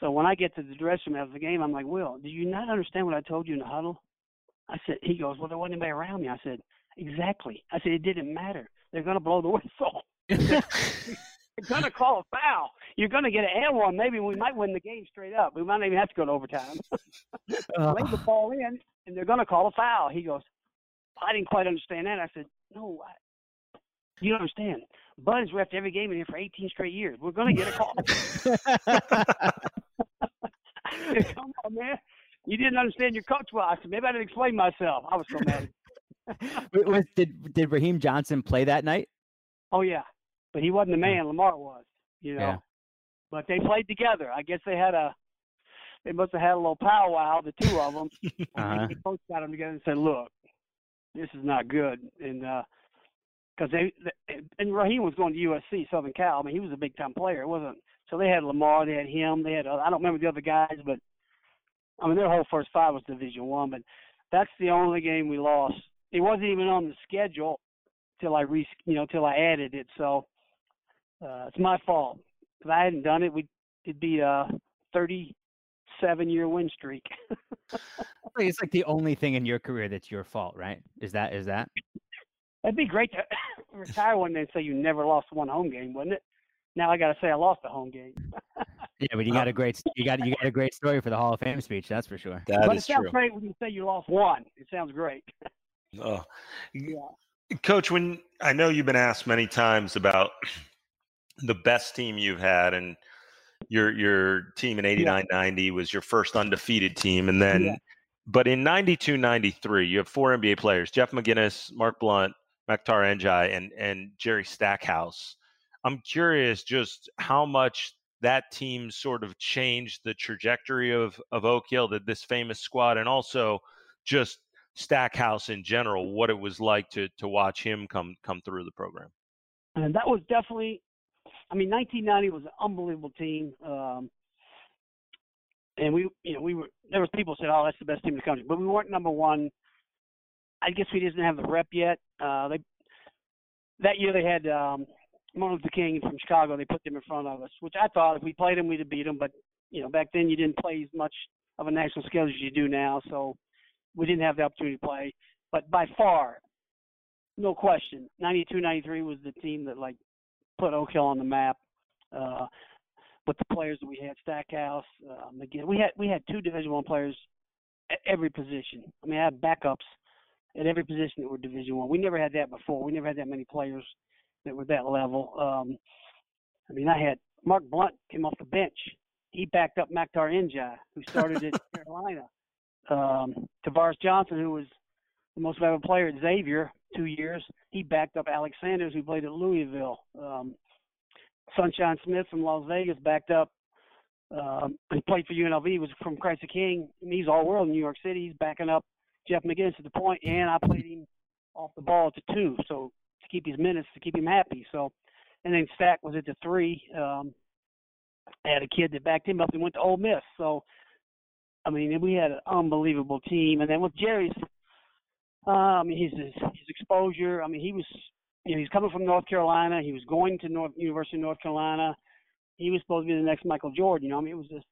So when I get to the dressing room after the game, I'm like, Will, do you not understand what I told you in the huddle? I said, he goes, well, there wasn't anybody around me. I said, exactly. I said, it didn't matter. They're going to blow the whistle. They're going to call a foul. You're going to get an and one. Maybe we might win the game straight up. We might not even have to go to overtime. Lay the ball in, and they're going to call a foul. He goes, I didn't quite understand that. I said, no, I, you don't understand. Bud has refed every game in here for 18 straight years. We're going to get a call. Said, Come on, man. You didn't understand your coach well. I said, maybe I didn't explain myself. I was so mad. Was- did did Raheem Johnson play that night? Oh yeah, but he wasn't the man. Lamar was. You know. Yeah. But they played together. I guess they had a. They must have had a little powwow, the two of them. Uh-huh. the coach got them together and said, "Look, this is not good." And because they, and Raheem was going to USC, Southern Cal. I mean, he was a big time player. It wasn't. So they had Lamar, they had him, they had. uh, I don't remember the other guys, but I mean, their whole first five was Division One. But that's the only game we lost. It wasn't even on the schedule till I re, you know, till I added it. So uh, it's my fault. If I hadn't done it, we it'd be a 37 year win streak. It's like the only thing in your career that's your fault, right? Is that is that? That'd be great to retire one day and say you never lost one home game, wouldn't it? Now I got to say I lost a home game. Yeah, but you got a great you got you got a great story for the Hall of Fame speech. That's for sure. That but it sounds true. great when you say you lost one. It sounds great. Oh. Yeah. Coach, when I know you've been asked many times about the best team you've had, and your your team in 89 90 was your first undefeated team, and then Yeah. but in 92 93, you have four NBA players Jeff McInnis, Mark Blount, Makhtar Ndiaye, and, and Jerry Stackhouse. I'm curious just how much that team sort of changed the trajectory of, of Oak Hill, that this famous squad, and also just Stackhouse in general, what it was like to to watch him come come through the program. And that was definitely, I mean, 1990 was an unbelievable team. Um, and we, you know, we were, there was people said, oh, that's the best team in the country. But we weren't number one. I guess we didn't have the rep yet. Uh, they, that year they had um, Martin Luther King from Chicago. They put them in front of us, which I thought if we played them, we'd have beat them. But, you know, back then you didn't play as much of a national scale as you do now. So we didn't have the opportunity to play. But by far, no question, 92, 93 was the team that, like, put Oak Hill on the map. Uh, with the players that we had, Stackhouse, um, again, we had we had two Division One players at every position. I mean, I had backups at every position that were Division One. We never had that before. We never had that many players that were that level. Um, I mean, I had Mark Blount came off the bench. He backed up Makhtar Ndiaye, who started at Carolina. Um, Tavares Johnson, who was the most valuable player at Xavier two years, he backed up Alex Sanders, who played at Louisville. Um, Sunshine Smith from Las Vegas backed up. Um, he played for UNLV. He was from Christ the King. Mean, he's all world in New York City. He's backing up Jeff McInnis at the point, and I played him off the ball at the two, so to keep his minutes, to keep him happy. So, and then Stack was at the three. Um, I had a kid that backed him up and went to Ole Miss. So, I mean, we had an unbelievable team. And then with Jerry's, uh, I mean, his, his his exposure. I mean, he was you know, he's coming from North Carolina. He was going to North University of North Carolina. He was supposed to be the next Michael Jordan. You know, I mean, it was just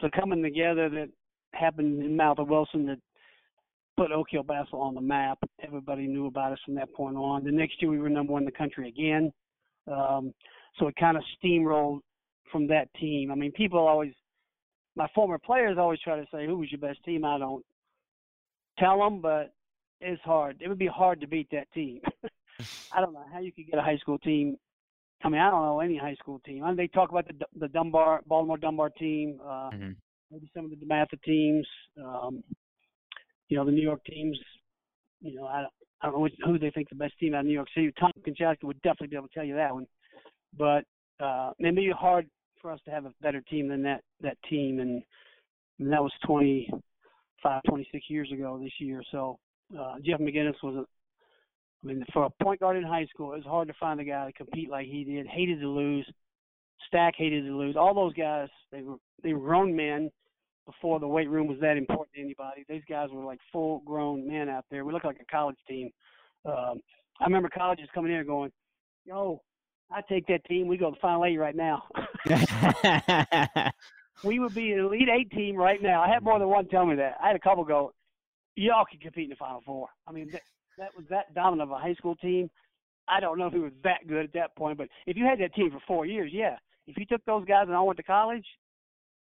so coming together that happened in Mouth of Wilson that put Oak Hill basketball on the map. Everybody knew about us from that point on. The next year we were number one in the country again. Um, so it kind of steamrolled from that team. I mean, people always, my former players always try to say, who was your best team? I don't tell them, but it's hard. It would be hard to beat that team. I don't know how you could get a high school team. I mean, I don't know any high school team. I mean, they talk about the the Dunbar, Baltimore Dunbar team, uh, Mhm. maybe some of the DeMatha teams, um, you know, the New York teams. You know, I don't, I don't know which, who they think the best team out of New York City. Tom Konchalski would definitely be able to tell you that one. But uh, it may be hard for us to have a better team than that that team, and, and that was 25, 26 years ago this year. So uh, Jeff McInnis was a I mean, for a point guard in high school, it was hard to find a guy to compete like he did. Hated to lose. Stack hated to lose. All those guys, they were they were grown men before the weight room was that important to anybody. These guys were like full grown men out there. We looked like a college team. Um, I remember colleges coming in and going, "Yo, I take that team. We go to the Final Eight right now." we would be an Elite Eight team right now. I had more than one tell me that. I had a couple go, "Y'all can compete in the Final Four. I mean, that, that was that dominant of a high school team. I don't know if it was that good at that point, but if you had that team for four years, yeah. If you took those guys and all went to college,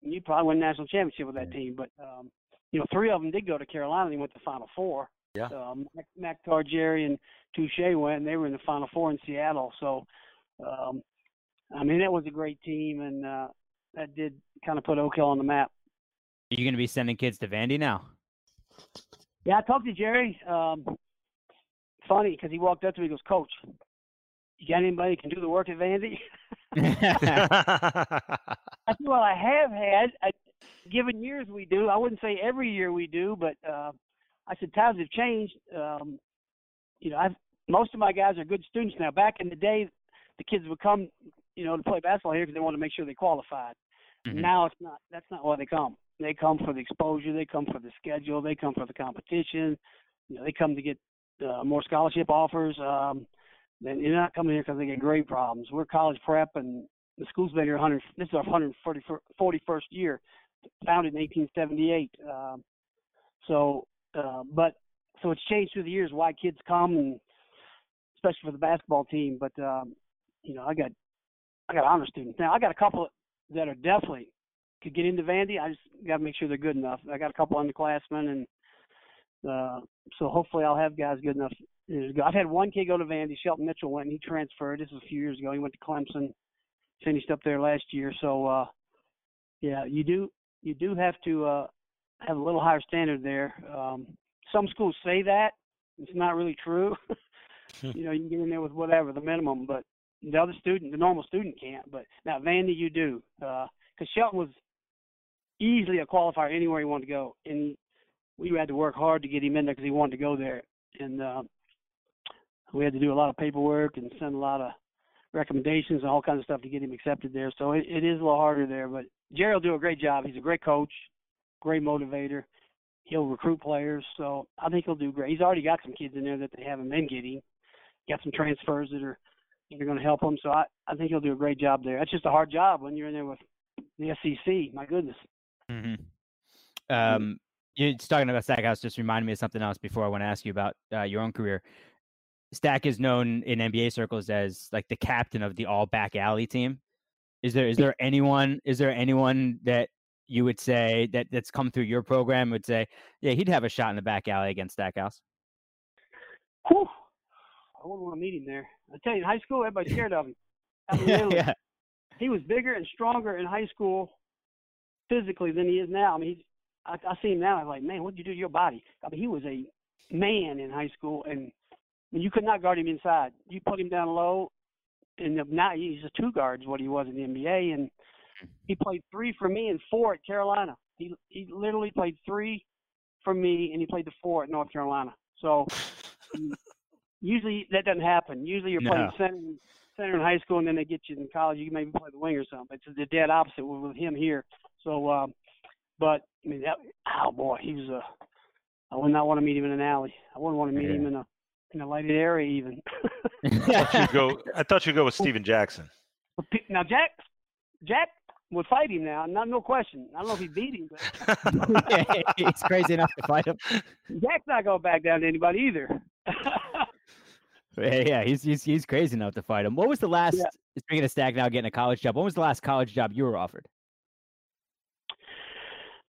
you probably win national championship with that team. But um, you know, three of them did go to Carolina and went to the Final Four. Yeah. Um, Mac, Mac Targieri and Touche went, and they were in the Final Four in Seattle. So, um, I mean, that was a great team, and uh, that did kind of put Oak Hill on the map. Are you going to be sending kids to Vandy now? Yeah, I talked to Jerry. Um, funny because he walked up to me and goes, Coach, you got anybody that can do the work at Vandy? I said, well, I have had. I, given years we do. I wouldn't say every year we do, but uh, I said times have changed. Um, you know, I've most of my guys are good students now. Back in the day, the kids would come, you know, to play basketball here because they wanted to make sure they qualified. Mhm. Now it's not. That's not why they come. They come for the exposure. They come for the schedule. They come for the competition. You know, they come to get uh, more scholarship offers. Um, then you're not coming here because they get grade problems. We're college prep, and the school's been here 100. This is our 141st year, founded in 1878. Um, so, uh, but so it's changed through the years why kids come, and especially for the basketball team. But um, you know, I got I got honor students now. I got a couple that are definitely could get into Vandy. I just got to make sure they're good enough. I got a couple underclassmen, and uh, so hopefully I'll have guys good enough. I've had one kid go to Vandy. Shelton Mitchell went, and he transferred. This was a few years ago. He went to Clemson, finished up there last year. So uh, yeah, you do you do have to uh, have a little higher standard there. Um, some schools say that it's not really true. you know, you can get in there with whatever the minimum, but the other student, the normal student can't. But now Vandy, you do, because Shelton was easily a qualifier anywhere he wanted to go, and we had to work hard to get him in there because he wanted to go there, and uh, we had to do a lot of paperwork and send a lot of recommendations and all kinds of stuff to get him accepted there. So it, it is a little harder there, but Jerry will do a great job. He's a great coach, great motivator. He'll recruit players, so I think he'll do great. He's already got some kids in there that they haven't been getting. Got some transfers that are that are going to help him. So I, I think he'll do a great job there. That's just a hard job when you're in there with the SEC. My goodness. Mm-hmm. Um, you talking about Stackhouse just reminded me of something else before I want to ask you about uh, your own career. Stack is known in NBA circles as like the captain of the all back alley team. Is there is there anyone is there anyone that you would say that that's come through your program would say, yeah, he'd have a shot in the back alley against Stackhouse? Whew. I wouldn't want to meet him there. I tell you, in high school, everybody's scared of him. Yeah. he was bigger and stronger in high school physically than he is now. I mean, he's, I, I see him now. I'm like, man, what did you do to your body? I mean, he was a man in high school, and you could not guard him inside. You put him down low, and now he's a two guard is what he was in the NBA, and he played three for me and four at Carolina. He he literally played three for me, and he played the four at North Carolina. So usually that doesn't happen. Usually you're playing No. center, center in high school, and then they get you in college. You maybe play the wing or something. It's the dead opposite with, with him here. So, um, but I mean, that, oh boy, he was a. I would not want to meet him in an alley. I wouldn't want to meet him in a in a lighted area even. I thought you'd go. I thought you'd go with Steven Jackson. Now Jack, Jack would fight him now. Not no question. I don't know if he beat him, but He's crazy enough to fight him. Jack's not going back down to anybody either. Yeah, yeah, he's he's he's crazy enough to fight him. What was the last? Yeah. Speaking of Stack now getting a college job, when was the last college job you were offered?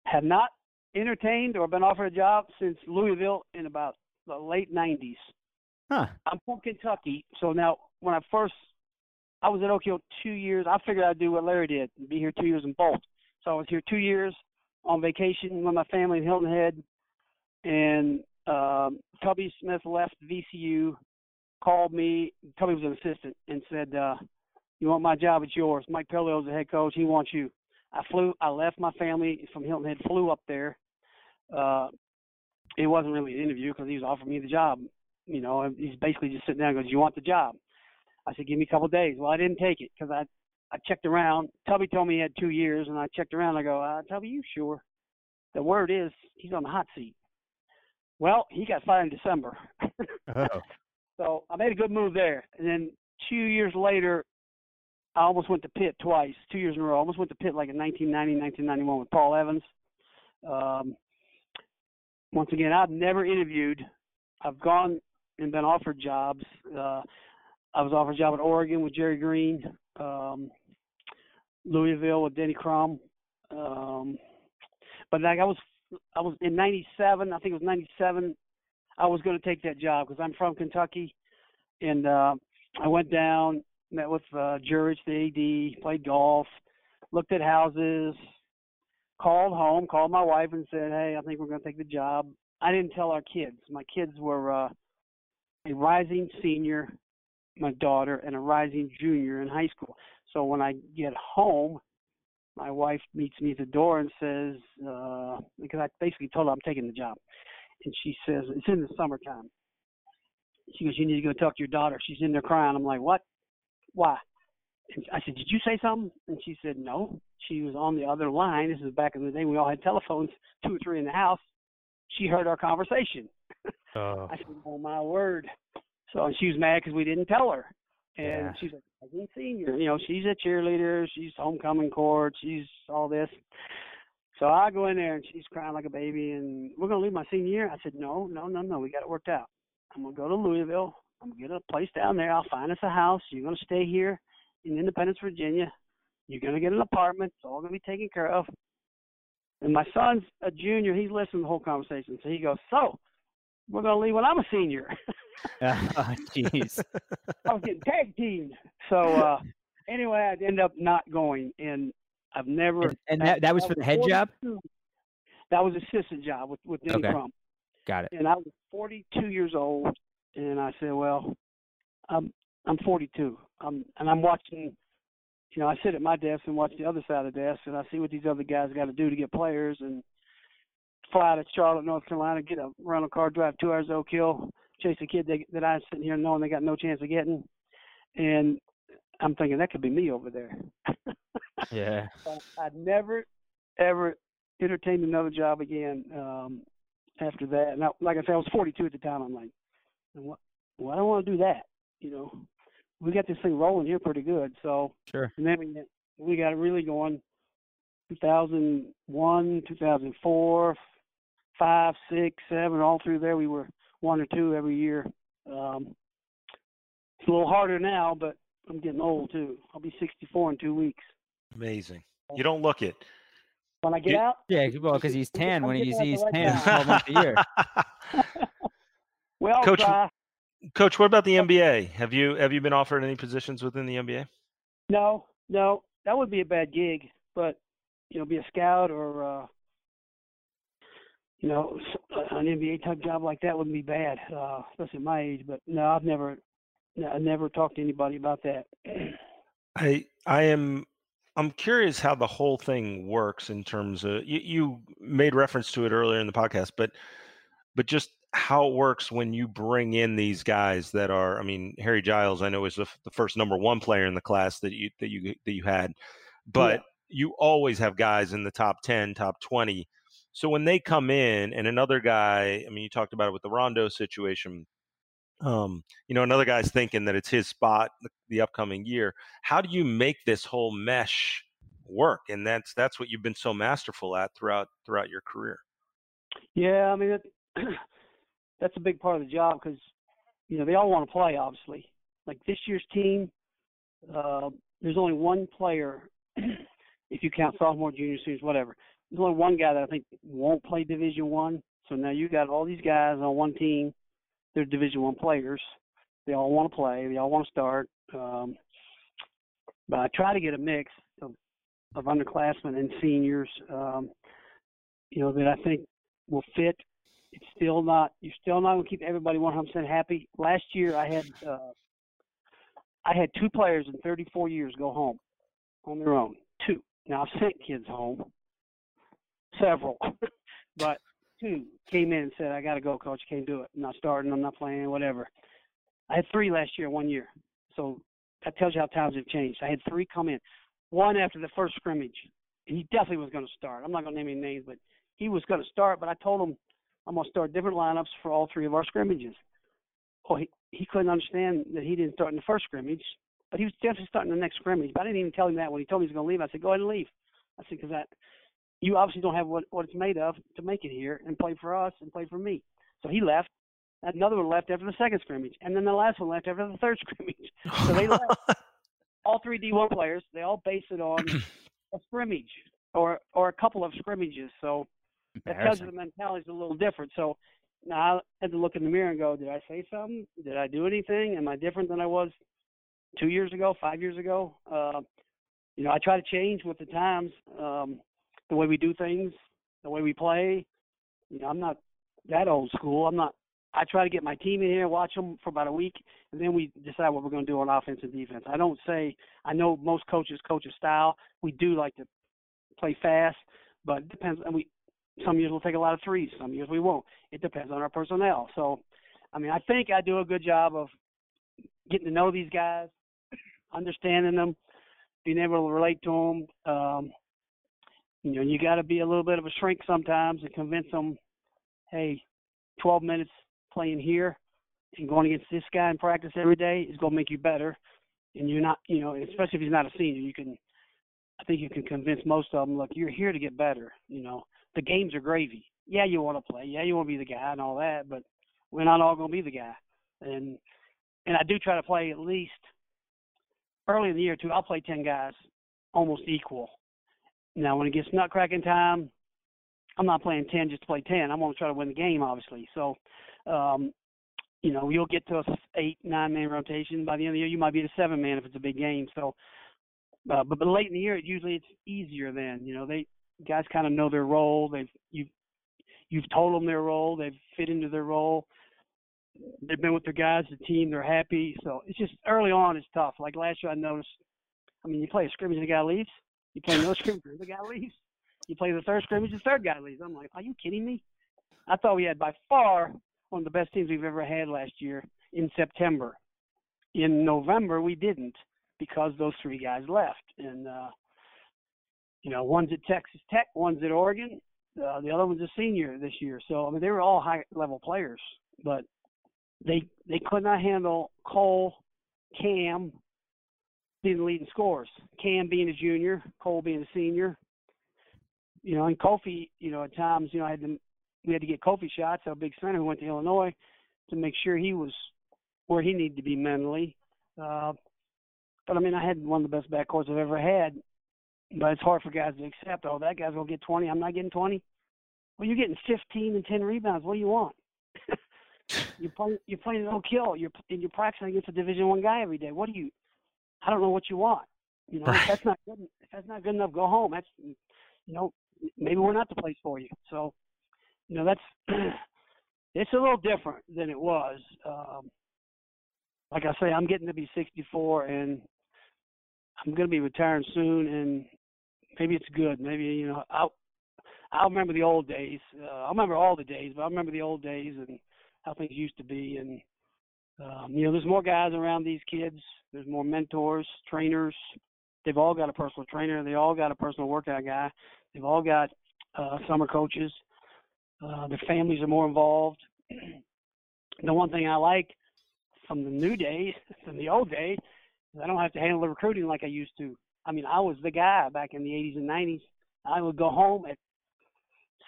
Have not entertained or been offered a job since Louisville in about the late '90s. Huh? I'm from Kentucky, so now when I first I was at Oak Hill two years, I figured I'd do what Larry did and be here two years in Bolt. So I was here two years on vacation with my family in Hilton Head, and um, Tubby Smith left VCU, called me. Tubby was an assistant and said, uh, "You want my job? It's yours." Mike Pollio's the head coach. He wants you. I flew. I left my family from Hilton Head, flew up there. Uh, it wasn't really an interview because he was offering me the job. You know, he's basically just sitting there and goes, "You want the job?" I said, "Give me a couple of days." Well, I didn't take it because I I checked around. Tubby told me he had two years, and I checked around. I go, uh, "Tubby, you sure?" The word is he's on the hot seat. Well, he got fired in December. Oh. So I made a good move there. And then two years later, I almost went to Pitt twice, two years in a row. I almost went to Pitt like in 1990, 1991 with Paul Evans. Um, once again, I've never interviewed. I've gone and been offered jobs. Uh, I was offered a job at Oregon with Jerry Green, um, Louisville with Denny Crum. Um, but like I was, I was in '97. I think it was '97. I was going to take that job because I'm from Kentucky, and uh, I went down, met with uh, Jurich, the AD, played golf, looked at houses, called home, called my wife, and said, "Hey, I think we're going to take the job." I didn't tell our kids. My kids were uh, a rising senior, my daughter, and a rising junior in high school. So when I get home, my wife meets me at the door and says, uh, because I basically told her I'm taking the job, and she says it's in the summertime. She goes, "You need to go talk to your daughter. She's in there crying." I'm like, "What? Why?" And I said, "Did you say something?" And she said, "No." She was on the other line. This is back in the day. We all had telephones, two or three in the house. She heard our conversation. Oh. I said, "Oh my word!" So and she was mad because we didn't tell her. And Yeah. she's like, "I didn't senior. You know, she's a cheerleader. She's homecoming court. She's all this." So I go in there and she's crying like a baby, and we're gonna leave my senior year. I said, "No, no, no, no. We got it worked out. I'm gonna go to Louisville. I'm gonna get a place down there. I'll find us a house. You're gonna stay here in Independence, Virginia. You're gonna get an apartment. It's all gonna be taken care of." And my son's a junior. He's listening to the whole conversation. So he goes, "So, we're gonna leave when I'm a senior." oh, jeez. I was getting tag teamed. So uh anyway, I'd end up not going, and I've never. And, and that, that was for the head job? That was assistant job with with Denny Okay. Crum, Got it. and I was 42 years old, and I said, well, I'm I'm 42, um, and I'm watching. You know, I sit at my desk and watch the other side of the desk, and I see what these other guys got to do to get players, and fly to Charlotte, North Carolina, get a rental car, drive two hours to Oak Hill, chase a kid that, that I'm sitting here knowing they got no chance of getting, and I'm thinking that could be me over there. Yeah. So I'd never ever entertained another job again um, after that. And I, like I said, I was 42 at the time. I'm like, what? Well, I don't want to do that. You know, we got this thing rolling here pretty good. So Sure. and then we we got it really going. 2001, 2004, five, six, seven, all through there. We were one or two every year. Um, it's a little harder now, but I'm getting old too. I'll be 64 in two weeks. Amazing. You don't look it. When I get You- out, Yeah, well, because he's tan. When getting he's, he's right tan time. 12 months a year. we all Coach, try. Coach, what about the NBA? Have you have you been offered any positions within the NBA? No, no, that would be a bad gig. But you know, be a scout or uh, you know an NBA type job like that wouldn't be bad, uh, especially at my age. But no, I've never, no, I never talked to anybody about that. I I am I'm curious how the whole thing works in terms of you, you made reference to it earlier in the podcast, but but just how it works when you bring in these guys that are I mean Harry Giles I know is the, the first number one player in the class that you that you that you had, but you always have guys in the top 10, top 20. So when they come in and another guy, I mean you talked about it with the Rondo situation, um, you know, another guy's thinking that it's his spot the, the upcoming year. How do you make this whole mesh work? And that's that's what you've been so masterful at throughout throughout your career. Yeah, I mean that, that's a big part of the job because you know they all want to play. Obviously, like this year's team, uh, there's only one player, if you count sophomore, junior, seniors, whatever. There's only one guy that I think won't play Division One. So now you got all these guys on one team. They're Division One players. They all want to play. They all want to start. Um, but I try to get a mix of, of underclassmen and seniors. Um, you know that I think will fit. It's still not. You're still not going to keep everybody 100% happy. Last year, I had uh, I had two players in 34 years go home on their own. Two. Now I've sent kids home, several, but two came in and said, "I got to go, coach. Can't do it. I'm not starting. I'm not playing. Whatever." I had three last year, one year. So that tells you how times have changed. I had three come in. One after the first scrimmage, and he definitely was going to start. I'm not going to name any names, but he was going to start. But I told him I'm going to start different lineups for all three of our scrimmages. Oh, he, he couldn't understand that he didn't start in the first scrimmage, but he was definitely starting the next scrimmage. But I didn't even tell him that when he told me he was going to leave. I said, go ahead and leave. I said, because that you obviously don't have what what it's made of to make it here and play for us and play for me. So he left. Another one left after the second scrimmage, and then the last one left after the third scrimmage. So they left. all three D1 players, they all base it on a scrimmage or or a couple of scrimmages. So that tells you the mentality is a little different. So now I had to look in the mirror and go, did I say something? Did I do anything? Am I different than I was two years ago, five years ago? Uh, you know, I try to change with the times, um, the way we do things, the way we play. You know, I'm not that old school. I'm not. I try to get my team in here, watch them for about a week, and then we decide what we're going to do on offense and defense. I don't say. I know most coaches coach a style. We do like to play fast, but it depends. And we some years we'll take a lot of threes, some years we won't. It depends on our personnel. So, I mean, I think I do a good job of getting to know these guys, understanding them, being able to relate to them. Um, you know, you got to be a little bit of a shrink sometimes and convince them, hey, 12 minutes playing here and going against this guy in practice every day is going to make you better. And you're not, you know, especially if he's not a senior, you can, I think you can convince most of them, look, you're here to get better. You know, the games are gravy. Yeah, you want to play. Yeah, you want to be the guy and all that, but we're not all going to be the guy. And and I do try to play at least early in the year too. I'll play ten guys almost equal. Now when it gets nutcracking time, I'm not playing ten just to play ten. I'm going to try to win the game, obviously. So, um, you know, you'll get to a eight, nine man rotation. By the end of the year, you might be the seven man if it's a big game. So, uh, but but late in the year, it usually it's easier. Then you know they guys kind of know their role. They've you've you've told them their role. They've fit into their role. They've been with their guys, the team. They're happy. So it's just early on. It's tough. Like last year, I noticed. I mean, you play a scrimmage, and the guy leaves. You play another scrimmage, the guy leaves. You play the third scrimmage, the third guy leaves. I'm like, are you kidding me? I thought we had by far one of the best teams we've ever had last year in September. In November, we didn't because those three guys left, and uh, you know, one's at Texas Tech, one's at Oregon, uh, the other one's a senior this year. So I mean, they were all high level players, but they they could not handle Cole, Cam being the leading scorers. Cam being a junior, Cole being a senior. You know, and Kofi, you know, at times, you know, I had to we had to get Kofi shots, our big center who went to Illinois, to make sure he was where he needed to be mentally. Uh, but I mean, I had one of the best backcourts I've ever had, but it's hard for guys to accept. Oh, that guy's gonna get 20. I'm not getting 20. Well, you're getting 15 and 10 rebounds. What do you want? you're playing. You're playing no kill. You're and you're practicing against a Division One guy every day. What do you? I don't know what you want. You know, right. if that's not good. If that's not good enough, go home. That's, you know, maybe we're not the place for you. So, you know, that's it's a little different than it was. Um, like I say, I'm getting to be 64, and I'm going to be retiring soon, and maybe it's good. Maybe you know I'll I'll remember the old days. Uh, I'll remember all the days, but I remember the old days and how things used to be. And um, you know, there's more guys around these kids. There's more mentors, trainers. They've all got a personal trainer. They all got a personal workout guy. They've all got uh, summer coaches. Uh, their families are more involved. the one thing I like from the new days, from the old days, is I don't have to handle the recruiting like I used to. I mean, I was the guy back in the 80s and 90s. I would go home at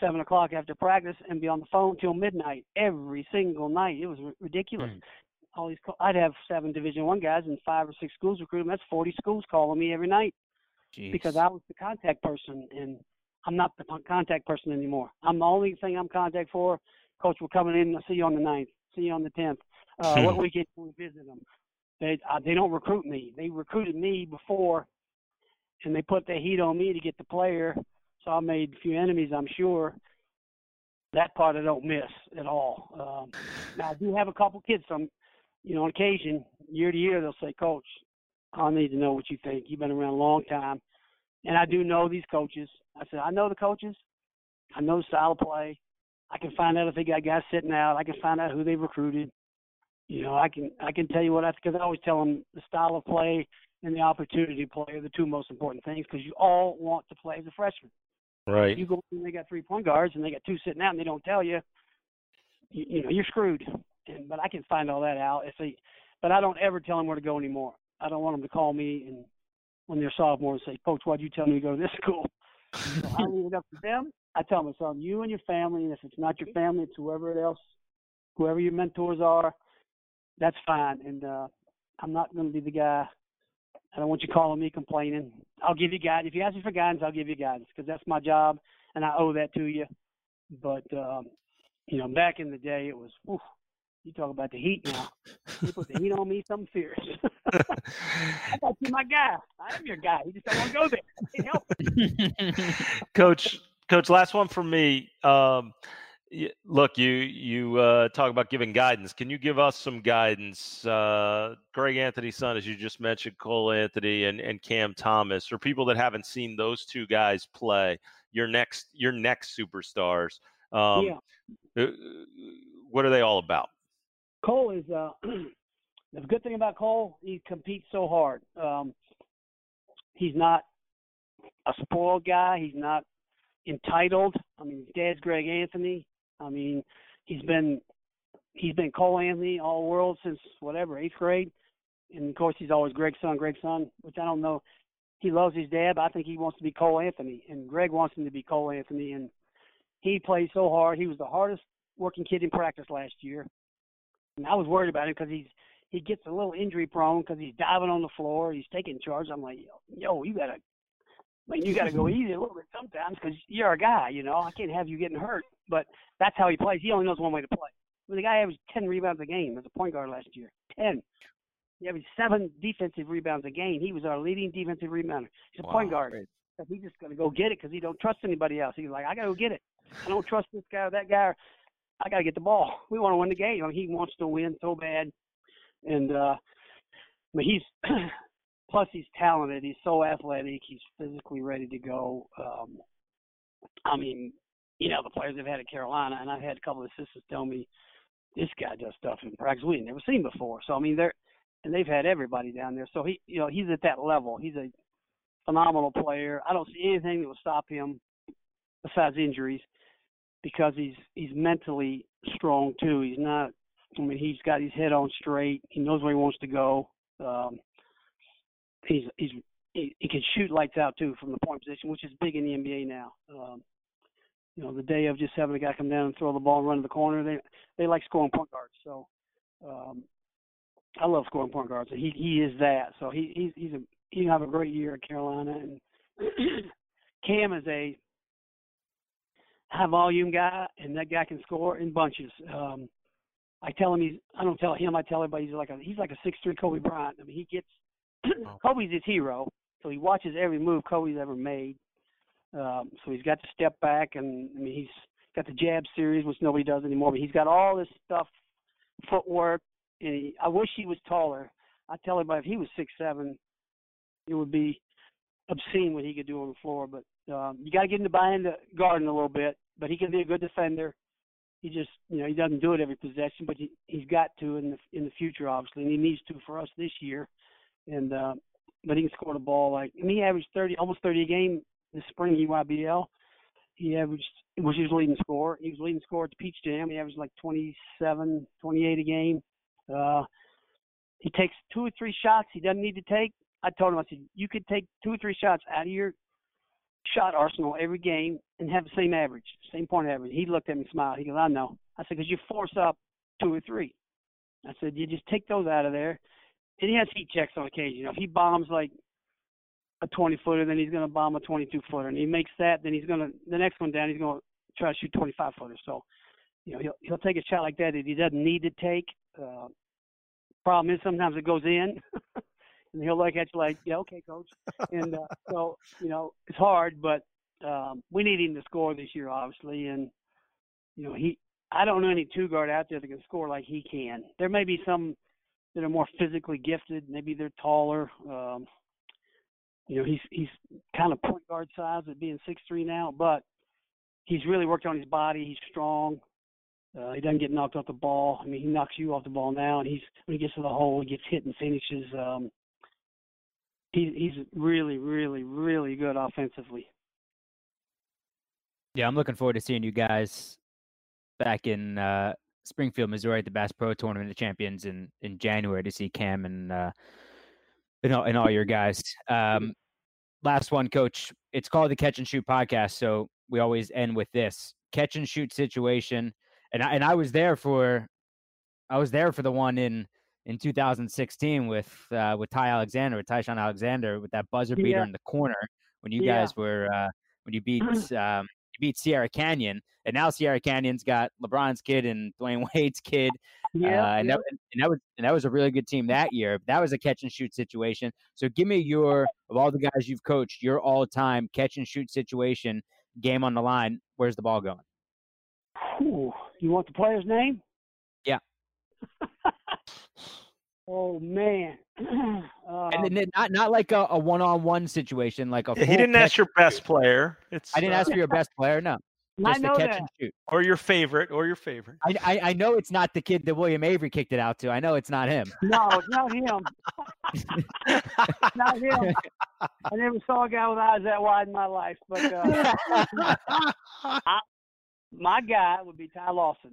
seven o'clock after practice and be on the phone till midnight every single night. It was ridiculous. Mm. All these, I'd have seven Division One guys and five or six schools recruiting. That's 40 schools calling me every night Jeez. because I was the contact person, and I'm not the contact person anymore. I'm the only thing I'm contact for. Coach, we're coming in. I'll see you on the ninth. See you on the tenth. Uh, what weekend can we visit them? They uh, they don't recruit me. They recruited me before and they put the heat on me to get the player. So I made a few enemies, I'm sure. That part I don't miss at all. Um, now I do have a couple kids. Some, you know, on occasion, year to year, they'll say, "Coach, I need to know what you think. You've been around a long time, and I do know these coaches." I said, "I know the coaches. I know the style of play. I can find out if they got guys sitting out. I can find out who they recruited. You know, I can I can tell you what I because I always tell them the style of play and the opportunity to play are the two most important things because you all want to play as a freshman. Right. You go and they got three point guards and they got two sitting out and they don't tell you, you, you know, you're screwed. But I can find all that out if they. But I don't ever tell them where to go anymore. I don't want them to call me and when they're sophomores and say, "Coach, why'd you tell me to go to this school?" so I leave it up to them. I tell them it's on you and your family, and if it's not your family, it's whoever else, whoever your mentors are. That's fine, and uh, I'm not going to be the guy. I don't want you calling me complaining. I'll give you guidance. If you ask me for guidance, I'll give you guidance because that's my job, and I owe that to you. But um, you know, back in the day, it was. You talk about the heat now. You put the heat on me, something fierce. I thought you my guy. I am your guy. You just don't want to go there. Can't help it. Coach, Coach, last one for me. Um, look, you you uh, talk about giving guidance. Can you give us some guidance? Uh, Greg Anthony's son, as you just mentioned, Cole Anthony and, and Cam Thomas, for people that haven't seen those two guys play, your next your next superstars. Um, yeah. Uh, what are they all about? Cole is uh, the good thing about Cole. He competes so hard. Um, he's not a spoiled guy. He's not entitled. I mean, his dad's Greg Anthony. I mean, he's been he's been Cole Anthony all world since whatever eighth grade, and of course he's always Greg's son, Greg's son. Which I don't know. He loves his dad, but I think he wants to be Cole Anthony, and Greg wants him to be Cole Anthony. And he plays so hard. He was the hardest working kid in practice last year. And I was worried about him because he's he gets a little injury prone because he's diving on the floor. He's taking charge. I'm like, yo, you gotta, mean, you gotta go easy a little bit sometimes because you're a guy. You know, I can't have you getting hurt. But that's how he plays. He only knows one way to play. The guy averaged 10 rebounds a game as a point guard last year. 10. He averaged seven defensive rebounds a game. He was our leading defensive rebounder. He's a wow, point guard. He's just going to go get it because he don't trust anybody else. He's like, I got to go get it. I don't trust this guy or that guy. I got to get the ball. We want to win the game. I mean, he wants to win so bad, and uh, I mean, he's plus he's talented. He's so athletic. He's physically ready to go. Um, I mean, you know, the players have had at Carolina, and I've had a couple of assistants tell me this guy does stuff in practice we never seen before. So I mean, they're and they've had everybody down there. So he, you know, he's at that level. He's a phenomenal player. I don't see anything that will stop him besides injuries because he's he's mentally strong too. He's not. I mean, he's got his head on straight. He knows where he wants to go. Um, he's he's he, he can shoot lights out too from the point position, which is big in the NBA now. Um, you know, the day of just having a guy come down and throw the ball and run to the corner, they they like scoring point guards. So um, I love scoring point guards. He he is that. So he he's he's a he have a great year at Carolina and Cam is a high volume guy, and that guy can score in bunches. Um, I tell him he's. I don't tell him. I tell everybody he's like a. He's like a six three Kobe Bryant. I mean, he gets. Kobe's his hero, so he watches every move Kobe's ever made. Um, so he's got to step back, and I mean, he's got the jab series, which nobody does anymore. But he's got all this stuff, footwork, and he, I wish he was taller. I tell everybody if he was six seven, it would be obscene what he could do on the floor. But um, you got to get him to buy into Garden a little bit but he can be a good defender. He just, you know, he doesn't do it every possession, but he he's got to in the in the future, obviously, and he needs to for us this year. And uh, but he can score the ball like, mean, he averaged 30, almost 30 a game this spring EYBL. He averaged, was his leading scorer. He was leading scorer at the Peach Jam. He averaged like 27, 28 a game. Uh, he takes two or three shots he doesn't need to take. I told him, I said, you could take two or three shots out of your shot arsenal every game and have the same average, same point average. He looked at me and smiled. He goes, I know. I said, because you force up two or three. I said, you just take those out of there. And he has heat checks on occasion. You know, if he bombs like a 20 footer, then he's going to bomb a 22 footer. And he makes that, then he's going to, the next one down, he's going to try to shoot 25 footers. So, you know, he'll, he'll take a shot like that that he doesn't need to take. Uh, problem is sometimes it goes in. and he'll look at you like, yeah, okay, coach. And uh, so, you know, it's hard, but um, we need him to score this year, obviously. And you know, he, I don't know any two guard out there that can score like he can. There may be some that are more physically gifted. Maybe they're taller. Um, you know, he's he's kind of point guard size at being six three now, but he's really worked on his body. He's strong. Uh, he doesn't get knocked off the ball. I mean, he knocks you off the ball now, and he's when he gets to the hole, he gets hit and finishes. Um, he, he's really, really, really good offensively. Yeah, I'm looking forward to seeing you guys back in uh, Springfield, Missouri, at the Bass Pro Tournament of Champions in in January to see Cam and uh, and all, and all your guys. Um, last one, Coach. It's called the Catch and Shoot podcast, so we always end with this catch and shoot situation. And I, and I was there for, I was there for the one in in 2016 with uh, with Ty Alexander, with Ty-Shon Alexander, with that buzzer beater Yeah. in the corner when you Yeah. guys were uh, when you beat um, you beat Sierra Canyon, and now Sierra Canyon's got LeBron's kid and Dwyane Wade's kid, Yeah, uh, and, yeah. that, and that was and that was a really good team that year. That was a catch and shoot situation. So give me your of all the guys you've coached, your all time catch and shoot situation, game on the line. Where's the ball going? Ooh, you want the player's name? Yeah. oh man. um, And then not not like a, a one on one situation, like a He didn't ask your best shoot. player. It's I didn't uh, ask for your best player. No, just the know catch that. and shoot. or your favorite, or your favorite. I, I I know it's not the kid that William Avery kicked it out to. I know it's not him. No, it's not him. not him. I never saw a guy with eyes that wide in my life. But uh, my guy would be Ty Lawson.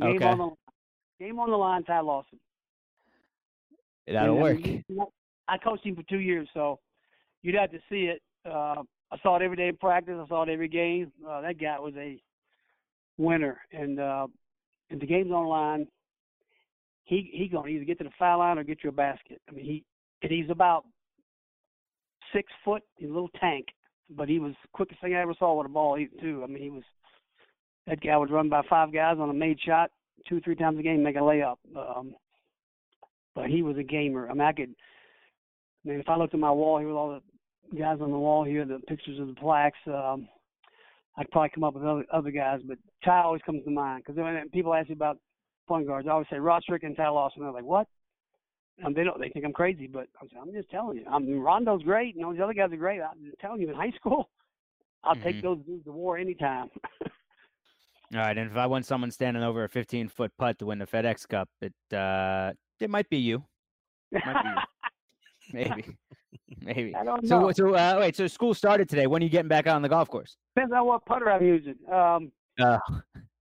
Game Okay. on the game on the line, Ty Lawson. That'll And, I work. mean, I coached him for two years, so you'd have to see it. Uh, I saw it every day in practice. I saw it every game. Uh, that guy was a winner, and uh, and the game's on the line. He he gonna either get to the foul line or get you a basket. I mean, he and he's about six foot. He's a little tank, but he was the quickest thing I ever saw with a ball even too. I mean, he was that guy would run by five guys on a made shot two or three times a game, make a layup. Um, but he was a gamer. I mean, I could. I mean, if I looked at my wall here with all the guys on the wall here, the pictures of the plaques, um, I'd probably come up with other other guys. But Ty always comes to mind because when people ask me about point guards, I always say Ross Rick and Ty Lawson. They're like, what? Um, they don't. They think I'm crazy, but I'm, I'm just telling you. I'm Rondo's great, and all these other guys are great. I'm telling you, in high school, I'll Mhm. take those dudes to war anytime. All right, and if I want someone standing over a 15 foot putt to win the FedEx Cup, it uh, it might be you, Might be you. maybe, maybe. I don't know. so uh, wait, so school started today. When are you getting back out on the golf course? Depends on what putter I'm using. Um, Uh,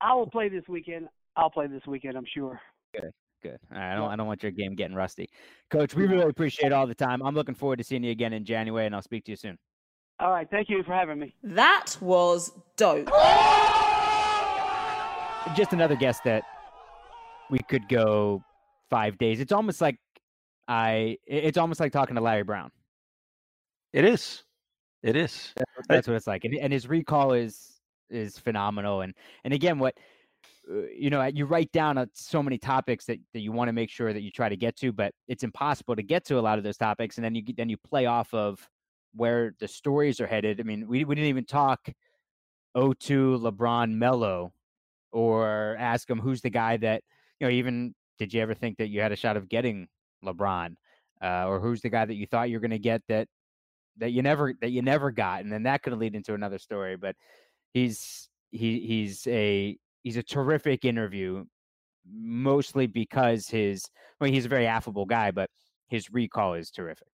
I will play this weekend. I'll play this weekend. I'm sure. good. All right, I don't I don't want your game getting rusty, Coach. We really appreciate all the time. I'm looking forward to seeing you again in January, and I'll speak to you soon. All right. Thank you for having me. That was dope. Just another guess that we could go five days. It's almost like I. It's almost like talking to Larry Brown. It is. It is. That's what it's like, and and his recall is is phenomenal. And and again, what uh, you know, you write down uh, so many topics that, that you want to make sure that you try to get to, but it's impossible to get to a lot of those topics. And then you then you play off of where the stories are headed. I mean, we we didn't even talk O2 LeBron Melo or ask him who's the guy that you know. Even did you ever think that you had a shot of getting LeBron, uh, or who's the guy that you thought you were going to get that that you never that you never got, and then that could lead into another story. But he's he he's a he's a terrific interview, mostly because his I mean he's a very affable guy, but his recall is terrific.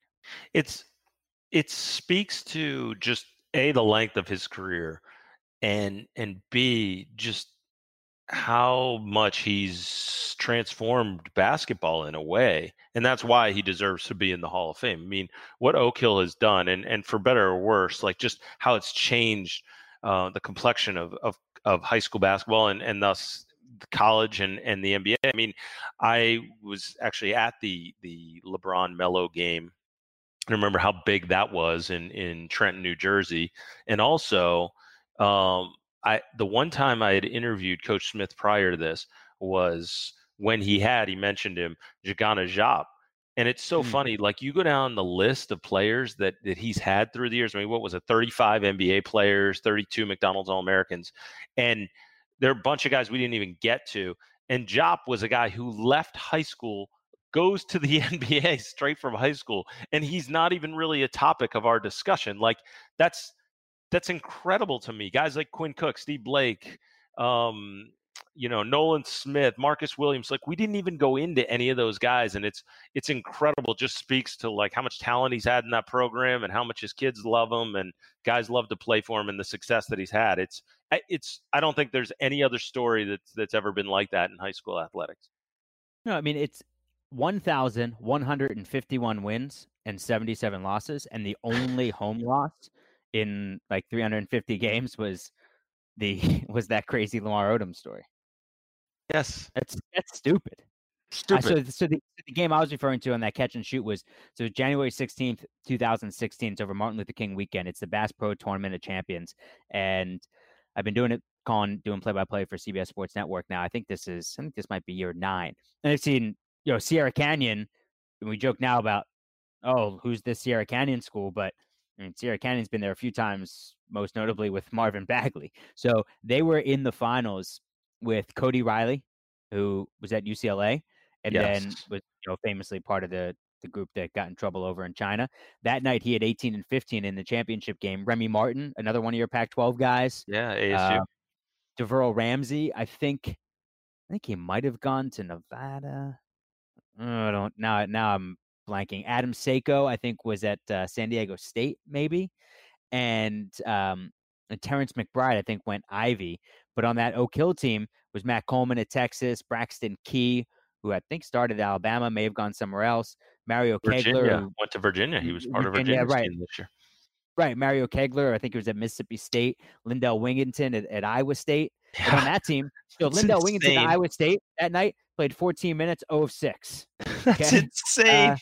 it's it speaks to just a the length of his career and and b just how much he's transformed basketball in a way and that's why he deserves to be in the hall of fame. I mean what oak hill has done and and for better or worse like just how it's changed uh, the complexion of, of of high school basketball and and thus college and and the nba i mean i was actually at the the lebron Melo game. I remember how big that was in in Trenton, New Jersey, and also um, I the one time I had interviewed Coach Smith prior to this was when he had he mentioned him DeSagana Diop, and it's so Mm. funny. Like you go down the list of players that that he's had through the years. I mean, what was it? Thirty five NBA players, thirty two McDonald's All Americans, and there are a bunch of guys we didn't even get to. And Diop was a guy who left high school goes to the NBA straight from high school and he's not even really a topic of our discussion like that's that's incredible to me guys like Quinn Cook Steve Blake um you know Nolan Smith, Marcus Williams. Like we didn't even go into any of those guys, and it's it's incredible. Just speaks to like how much talent he's had in that program and how much his kids love him and guys love to play for him and the success that he's had. It's it's I don't think there's any other story that's that's ever been like that in high school athletics. No, I mean it's 1,151 wins and 77 losses, and the only home loss in like 350 games was the was that crazy Lamar Odom story. Yes, that's that's stupid. Stupid. Uh, so, so the, the game I was referring to on that catch and shoot was so January 16th, 2016. It's over Martin Luther King weekend. It's the Bass Pro Tournament of Champions. And I've been doing it, calling, doing play by play for CBS Sports Network now. I think this is, I think this might be year nine. And I've seen, you know, Sierra Canyon. And we joke now about, oh, who's this Sierra Canyon school? But I mean, Sierra Canyon's been there a few times, most notably with Marvin Bagley. So they were in the finals with Cody Riley, who was at UCLA, and yes. then was you know famously part of the the group that got in trouble over in China. That night he had 18 and 15 in the championship game. Remy Martin, another one of your Pac-12 guys. Yeah, ASU. Uh, Devearl Ramsey, I think I think he might have gone to Nevada. I don't now now I'm blanking. Adam Seiko, I think, was at uh, San Diego State, maybe, and um, and Terrence McBride, I think, went Ivy. But on that Oak Hill team was Matt Coleman at Texas, Braxton Key, who I think started at Alabama, may have gone somewhere else. Mario Virginia, Kegler who, went to Virginia. He was part Virginia, of Virginia right. this year. Right, Mario Kegler, I think he was at Mississippi State. Lindell Wigginton at, at Iowa State. Yeah. on that team, so Lindell insane. Wigginton at Iowa State that night played 14 minutes, 0 of 6. That's insane. Uh,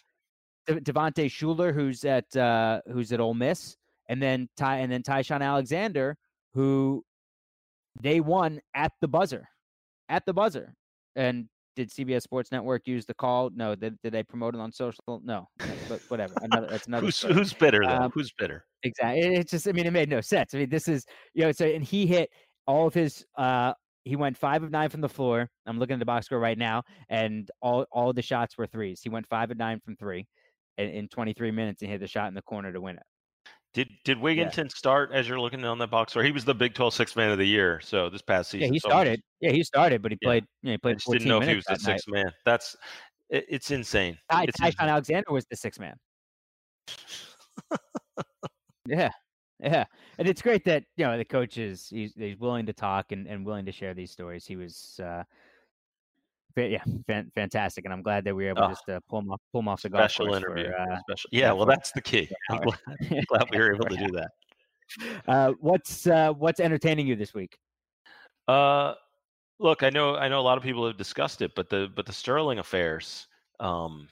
De- Devontae Shuler, who's at uh, who's at Ole Miss, and then Ty and then Ty-Shon Alexander, who they won at the buzzer, at the buzzer. And did CBS Sports Network use the call? No. Did, did they promote it on social? No. But whatever. Another. That's another. who's, who's bitter though? Um, who's bitter? Exactly. It's just. I mean, it made no sense. I mean, this is you know. So and he hit all of his uh he went five of nine from the floor. I'm looking at the box score right now, and all all of the shots were threes. He went five of nine from three in, in 23 minutes and hit the shot in the corner to win it. Did did Wigginton yeah. start as you're looking on that box score? He was the Big 12 sixth man of the year. So this past season, yeah, he started. So yeah, he started, but he played. Yeah, you know, he played. I just didn't know if he was the sixth man. That's it, it's insane. Ty, it's Ty-Shon Alexander was the sixth man. yeah, yeah, and it's great that you know the coach is he's, he's willing to talk and, and willing to share these stories. He was uh, yeah, fantastic, and I'm glad that we were able oh, just to pull him off, pull off the golf special interview. For, uh, special, yeah. Well, that's the key. I'm glad, glad we were able to do that. Uh, what's uh, what's entertaining you this week? Uh, look, I know I know a lot of people have discussed it, but the but the Sterling affairs. Um,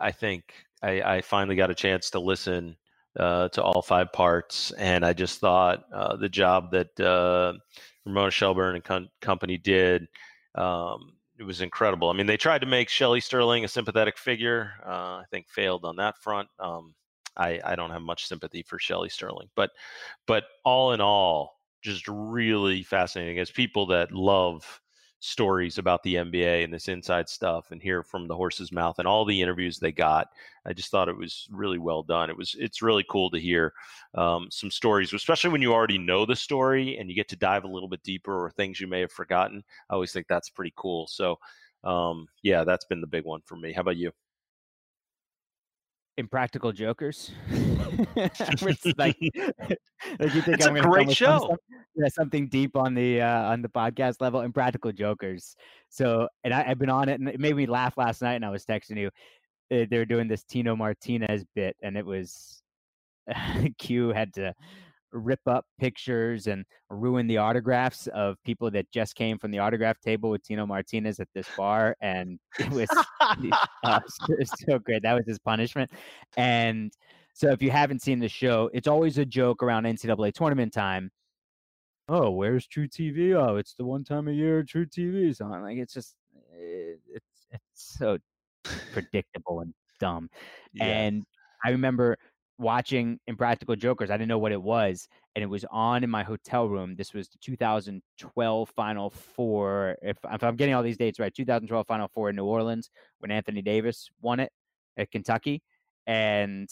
I think I, I finally got a chance to listen uh, to all five parts, and I just thought uh, the job that uh, Ramona Shelburne and com- company did um, it was incredible. I mean, they tried to make Shelly Sterling a sympathetic figure. Uh, I think failed on that front. Um, I, I don't have much sympathy for Shelly Sterling, but but all in all, just really fascinating as people that love stories about the NBA and this inside stuff and hear from the horse's mouth and all the interviews they got. I just thought it was really well done. It was it's really cool to hear um, some stories, especially when you already know the story and you get to dive a little bit deeper or things you may have forgotten. I always think that's pretty cool. So um, yeah, that's been the big one for me. How about you? Impractical Jokers. like, like you think it's I'm a great show. Some, yeah, something deep on the uh, on the podcast level. Impractical Jokers. So, and I, have been on it, and it made me laugh last night. And I was texting you. They were doing this Tino Martinez bit, and it was Q had to rip up pictures and ruin the autographs of people that just came from the autograph table with Tino Martinez at this bar. And it was, uh, so great. That was his punishment. And so if you haven't seen the show, it's always a joke around NCAA tournament time. Oh, where's truTV? Oh, it's the one time a year truTV is on. Like it's just it, eh, it's it's so predictable and dumb. Yeah. And I remember watching Impractical Jokers. I didn't know what it was, and it was on in my hotel room. This was the 2012 Final Four. If, if I'm getting all these dates right, 2012 Final Four in New Orleans when Anthony Davis won it at Kentucky, and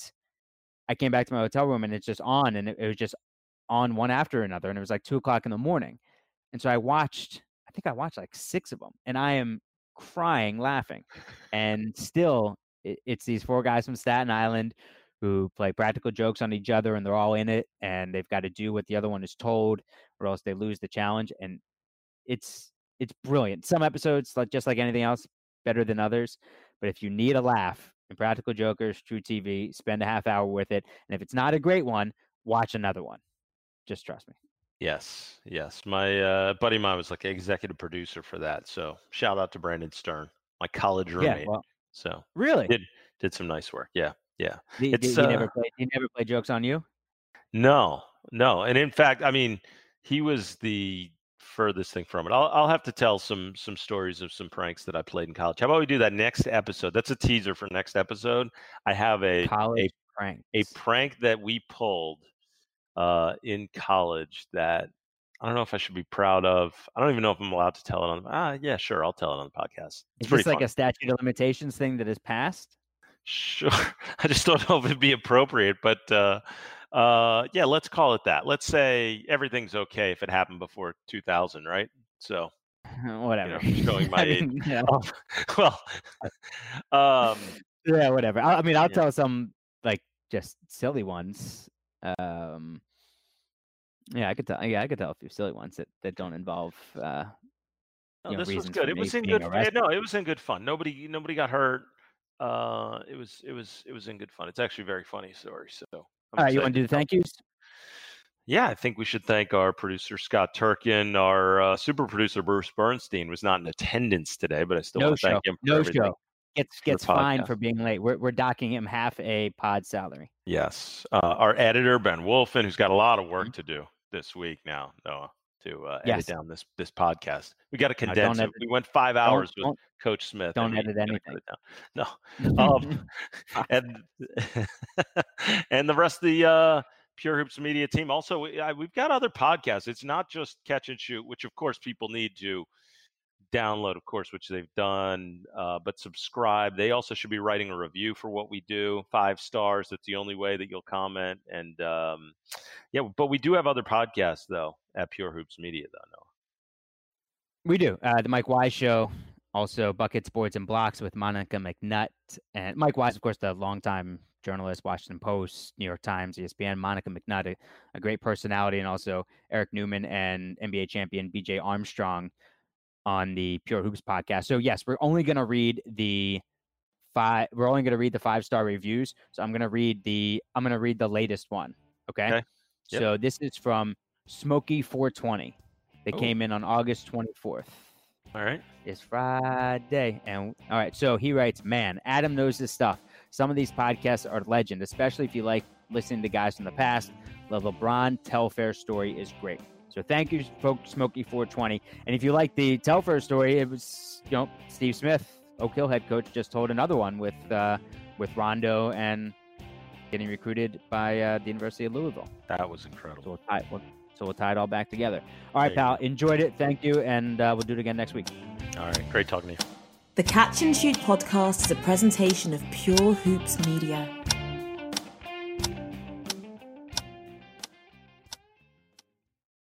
I came back to my hotel room and it's just on, and it, it was just on one after another, and it was like two o'clock in the morning, and so I watched. I think I watched like six of them, and I am crying laughing. And still, it, it's these four guys from Staten Island who play practical jokes on each other, and they're all in it, and they've got to do what the other one is told, or else they lose the challenge. And it's it's brilliant. Some episodes, like just like anything else, better than others. But if you need a laugh, Impractical Jokers, truTV spend a half hour with it. And if it's not a great one, watch another one. Just trust me. Yes, yes. My uh, buddy of mine was like executive producer for that. So shout out to Brandon Stern, my college roommate. Yeah, well, so really did did some nice work. Yeah, yeah. He, It's, he never uh, played. He never played jokes on you. No, no. And in fact, I mean, he was the furthest thing from it. I'll I'll have to tell some some stories of some pranks that I played in college. How about we do that next episode? That's a teaser for next episode. I have a College prank. a prank that we pulled uh, in college that I don't know if I should be proud of. I don't even know if I'm allowed to tell it on. Ah, yeah, sure, I'll tell it on the podcast. It's Is this like fun. a statute of limitations thing that has passed? Sure. I just don't know if it'd be appropriate, but uh, uh, yeah, let's call it that. Let's say everything's okay if it happened before 2000, right? So, whatever. showing my I age. didn't- yeah. well, um, yeah, whatever. I, I mean, I'll Yeah. tell some like just silly ones. Um, yeah, I could tell. Yeah, I could tell a few silly ones that, that don't involve. Uh, no, you know, this was good. It was in good. yeah, arrested. No, it was in good fun. Nobody, nobody got hurt. Uh, it was, it was, it was in good fun. It's actually a very funny story. So, all right, you want to do the thank yous? Yeah, I think we should thank our producer Scott Turkin. Our uh, super producer Bruce Bernstein was not in attendance today, but I still No want to show. thank him for No everything. show. Gets gets fined for being late. We're we're docking him half a pod salary. Yes, uh, our editor Ben Wolfen, who's got a lot of work Mhm. to do this week now, Noah, to uh, Yes. edit down this this podcast. We got to don't condense it. edit- We went five Don't- hours with don't- Coach Smith. don't edit anything. it. No, um, and and the rest of the uh, Pure Hoops Media team. Also, we, I, we've got other podcasts. It's not just Catch and Shoot, which of course people need to download, of course, which they've done. Uh, but subscribe. They also should be writing a review for what we do. Five stars. That's the only way that you'll comment. And um, yeah, but we do have other podcasts though at Pure Hoops Media, though. No. We do. Uh, the Mike Wise Show, also Buckets, Boards, and Blocks with Monica McNutt. And Mike Wise, of course, the longtime journalist, Washington Post, New York Times, ESPN. Monica McNutt, a, a great personality, and also Eric Newman and NBA champion BJ Armstrong on the Pure Hoops podcast. So, yes, we're only going to read the five. We're only going to read the five star reviews. So, I'm going to read the. I'm going to read the latest one. Okay. Okay. Yep. So this is from Smoky 420. They Oh. came in on August 24th. All right. It's Friday. And all right, so he writes, Man, Adam knows his stuff. Some of these podcasts are legend, especially if you like listening to guys from the past. The LeBron Telfair story is great. So thank you, folks, Smoky 420. And if you like the Telfair story, it was, you know, Steve Smith, Oak Hill head coach, just told another one with uh, with Rondo and getting recruited by uh, the University of Louisville. That was So incredible. we'll tie, we'll, so we'll tie it all back together. All right, There you pal. Enjoyed it. Thank you. And uh, we'll do it again next week. All right. Great talking to you. The Catch and Shoot podcast is a presentation of Pure Hoops Media.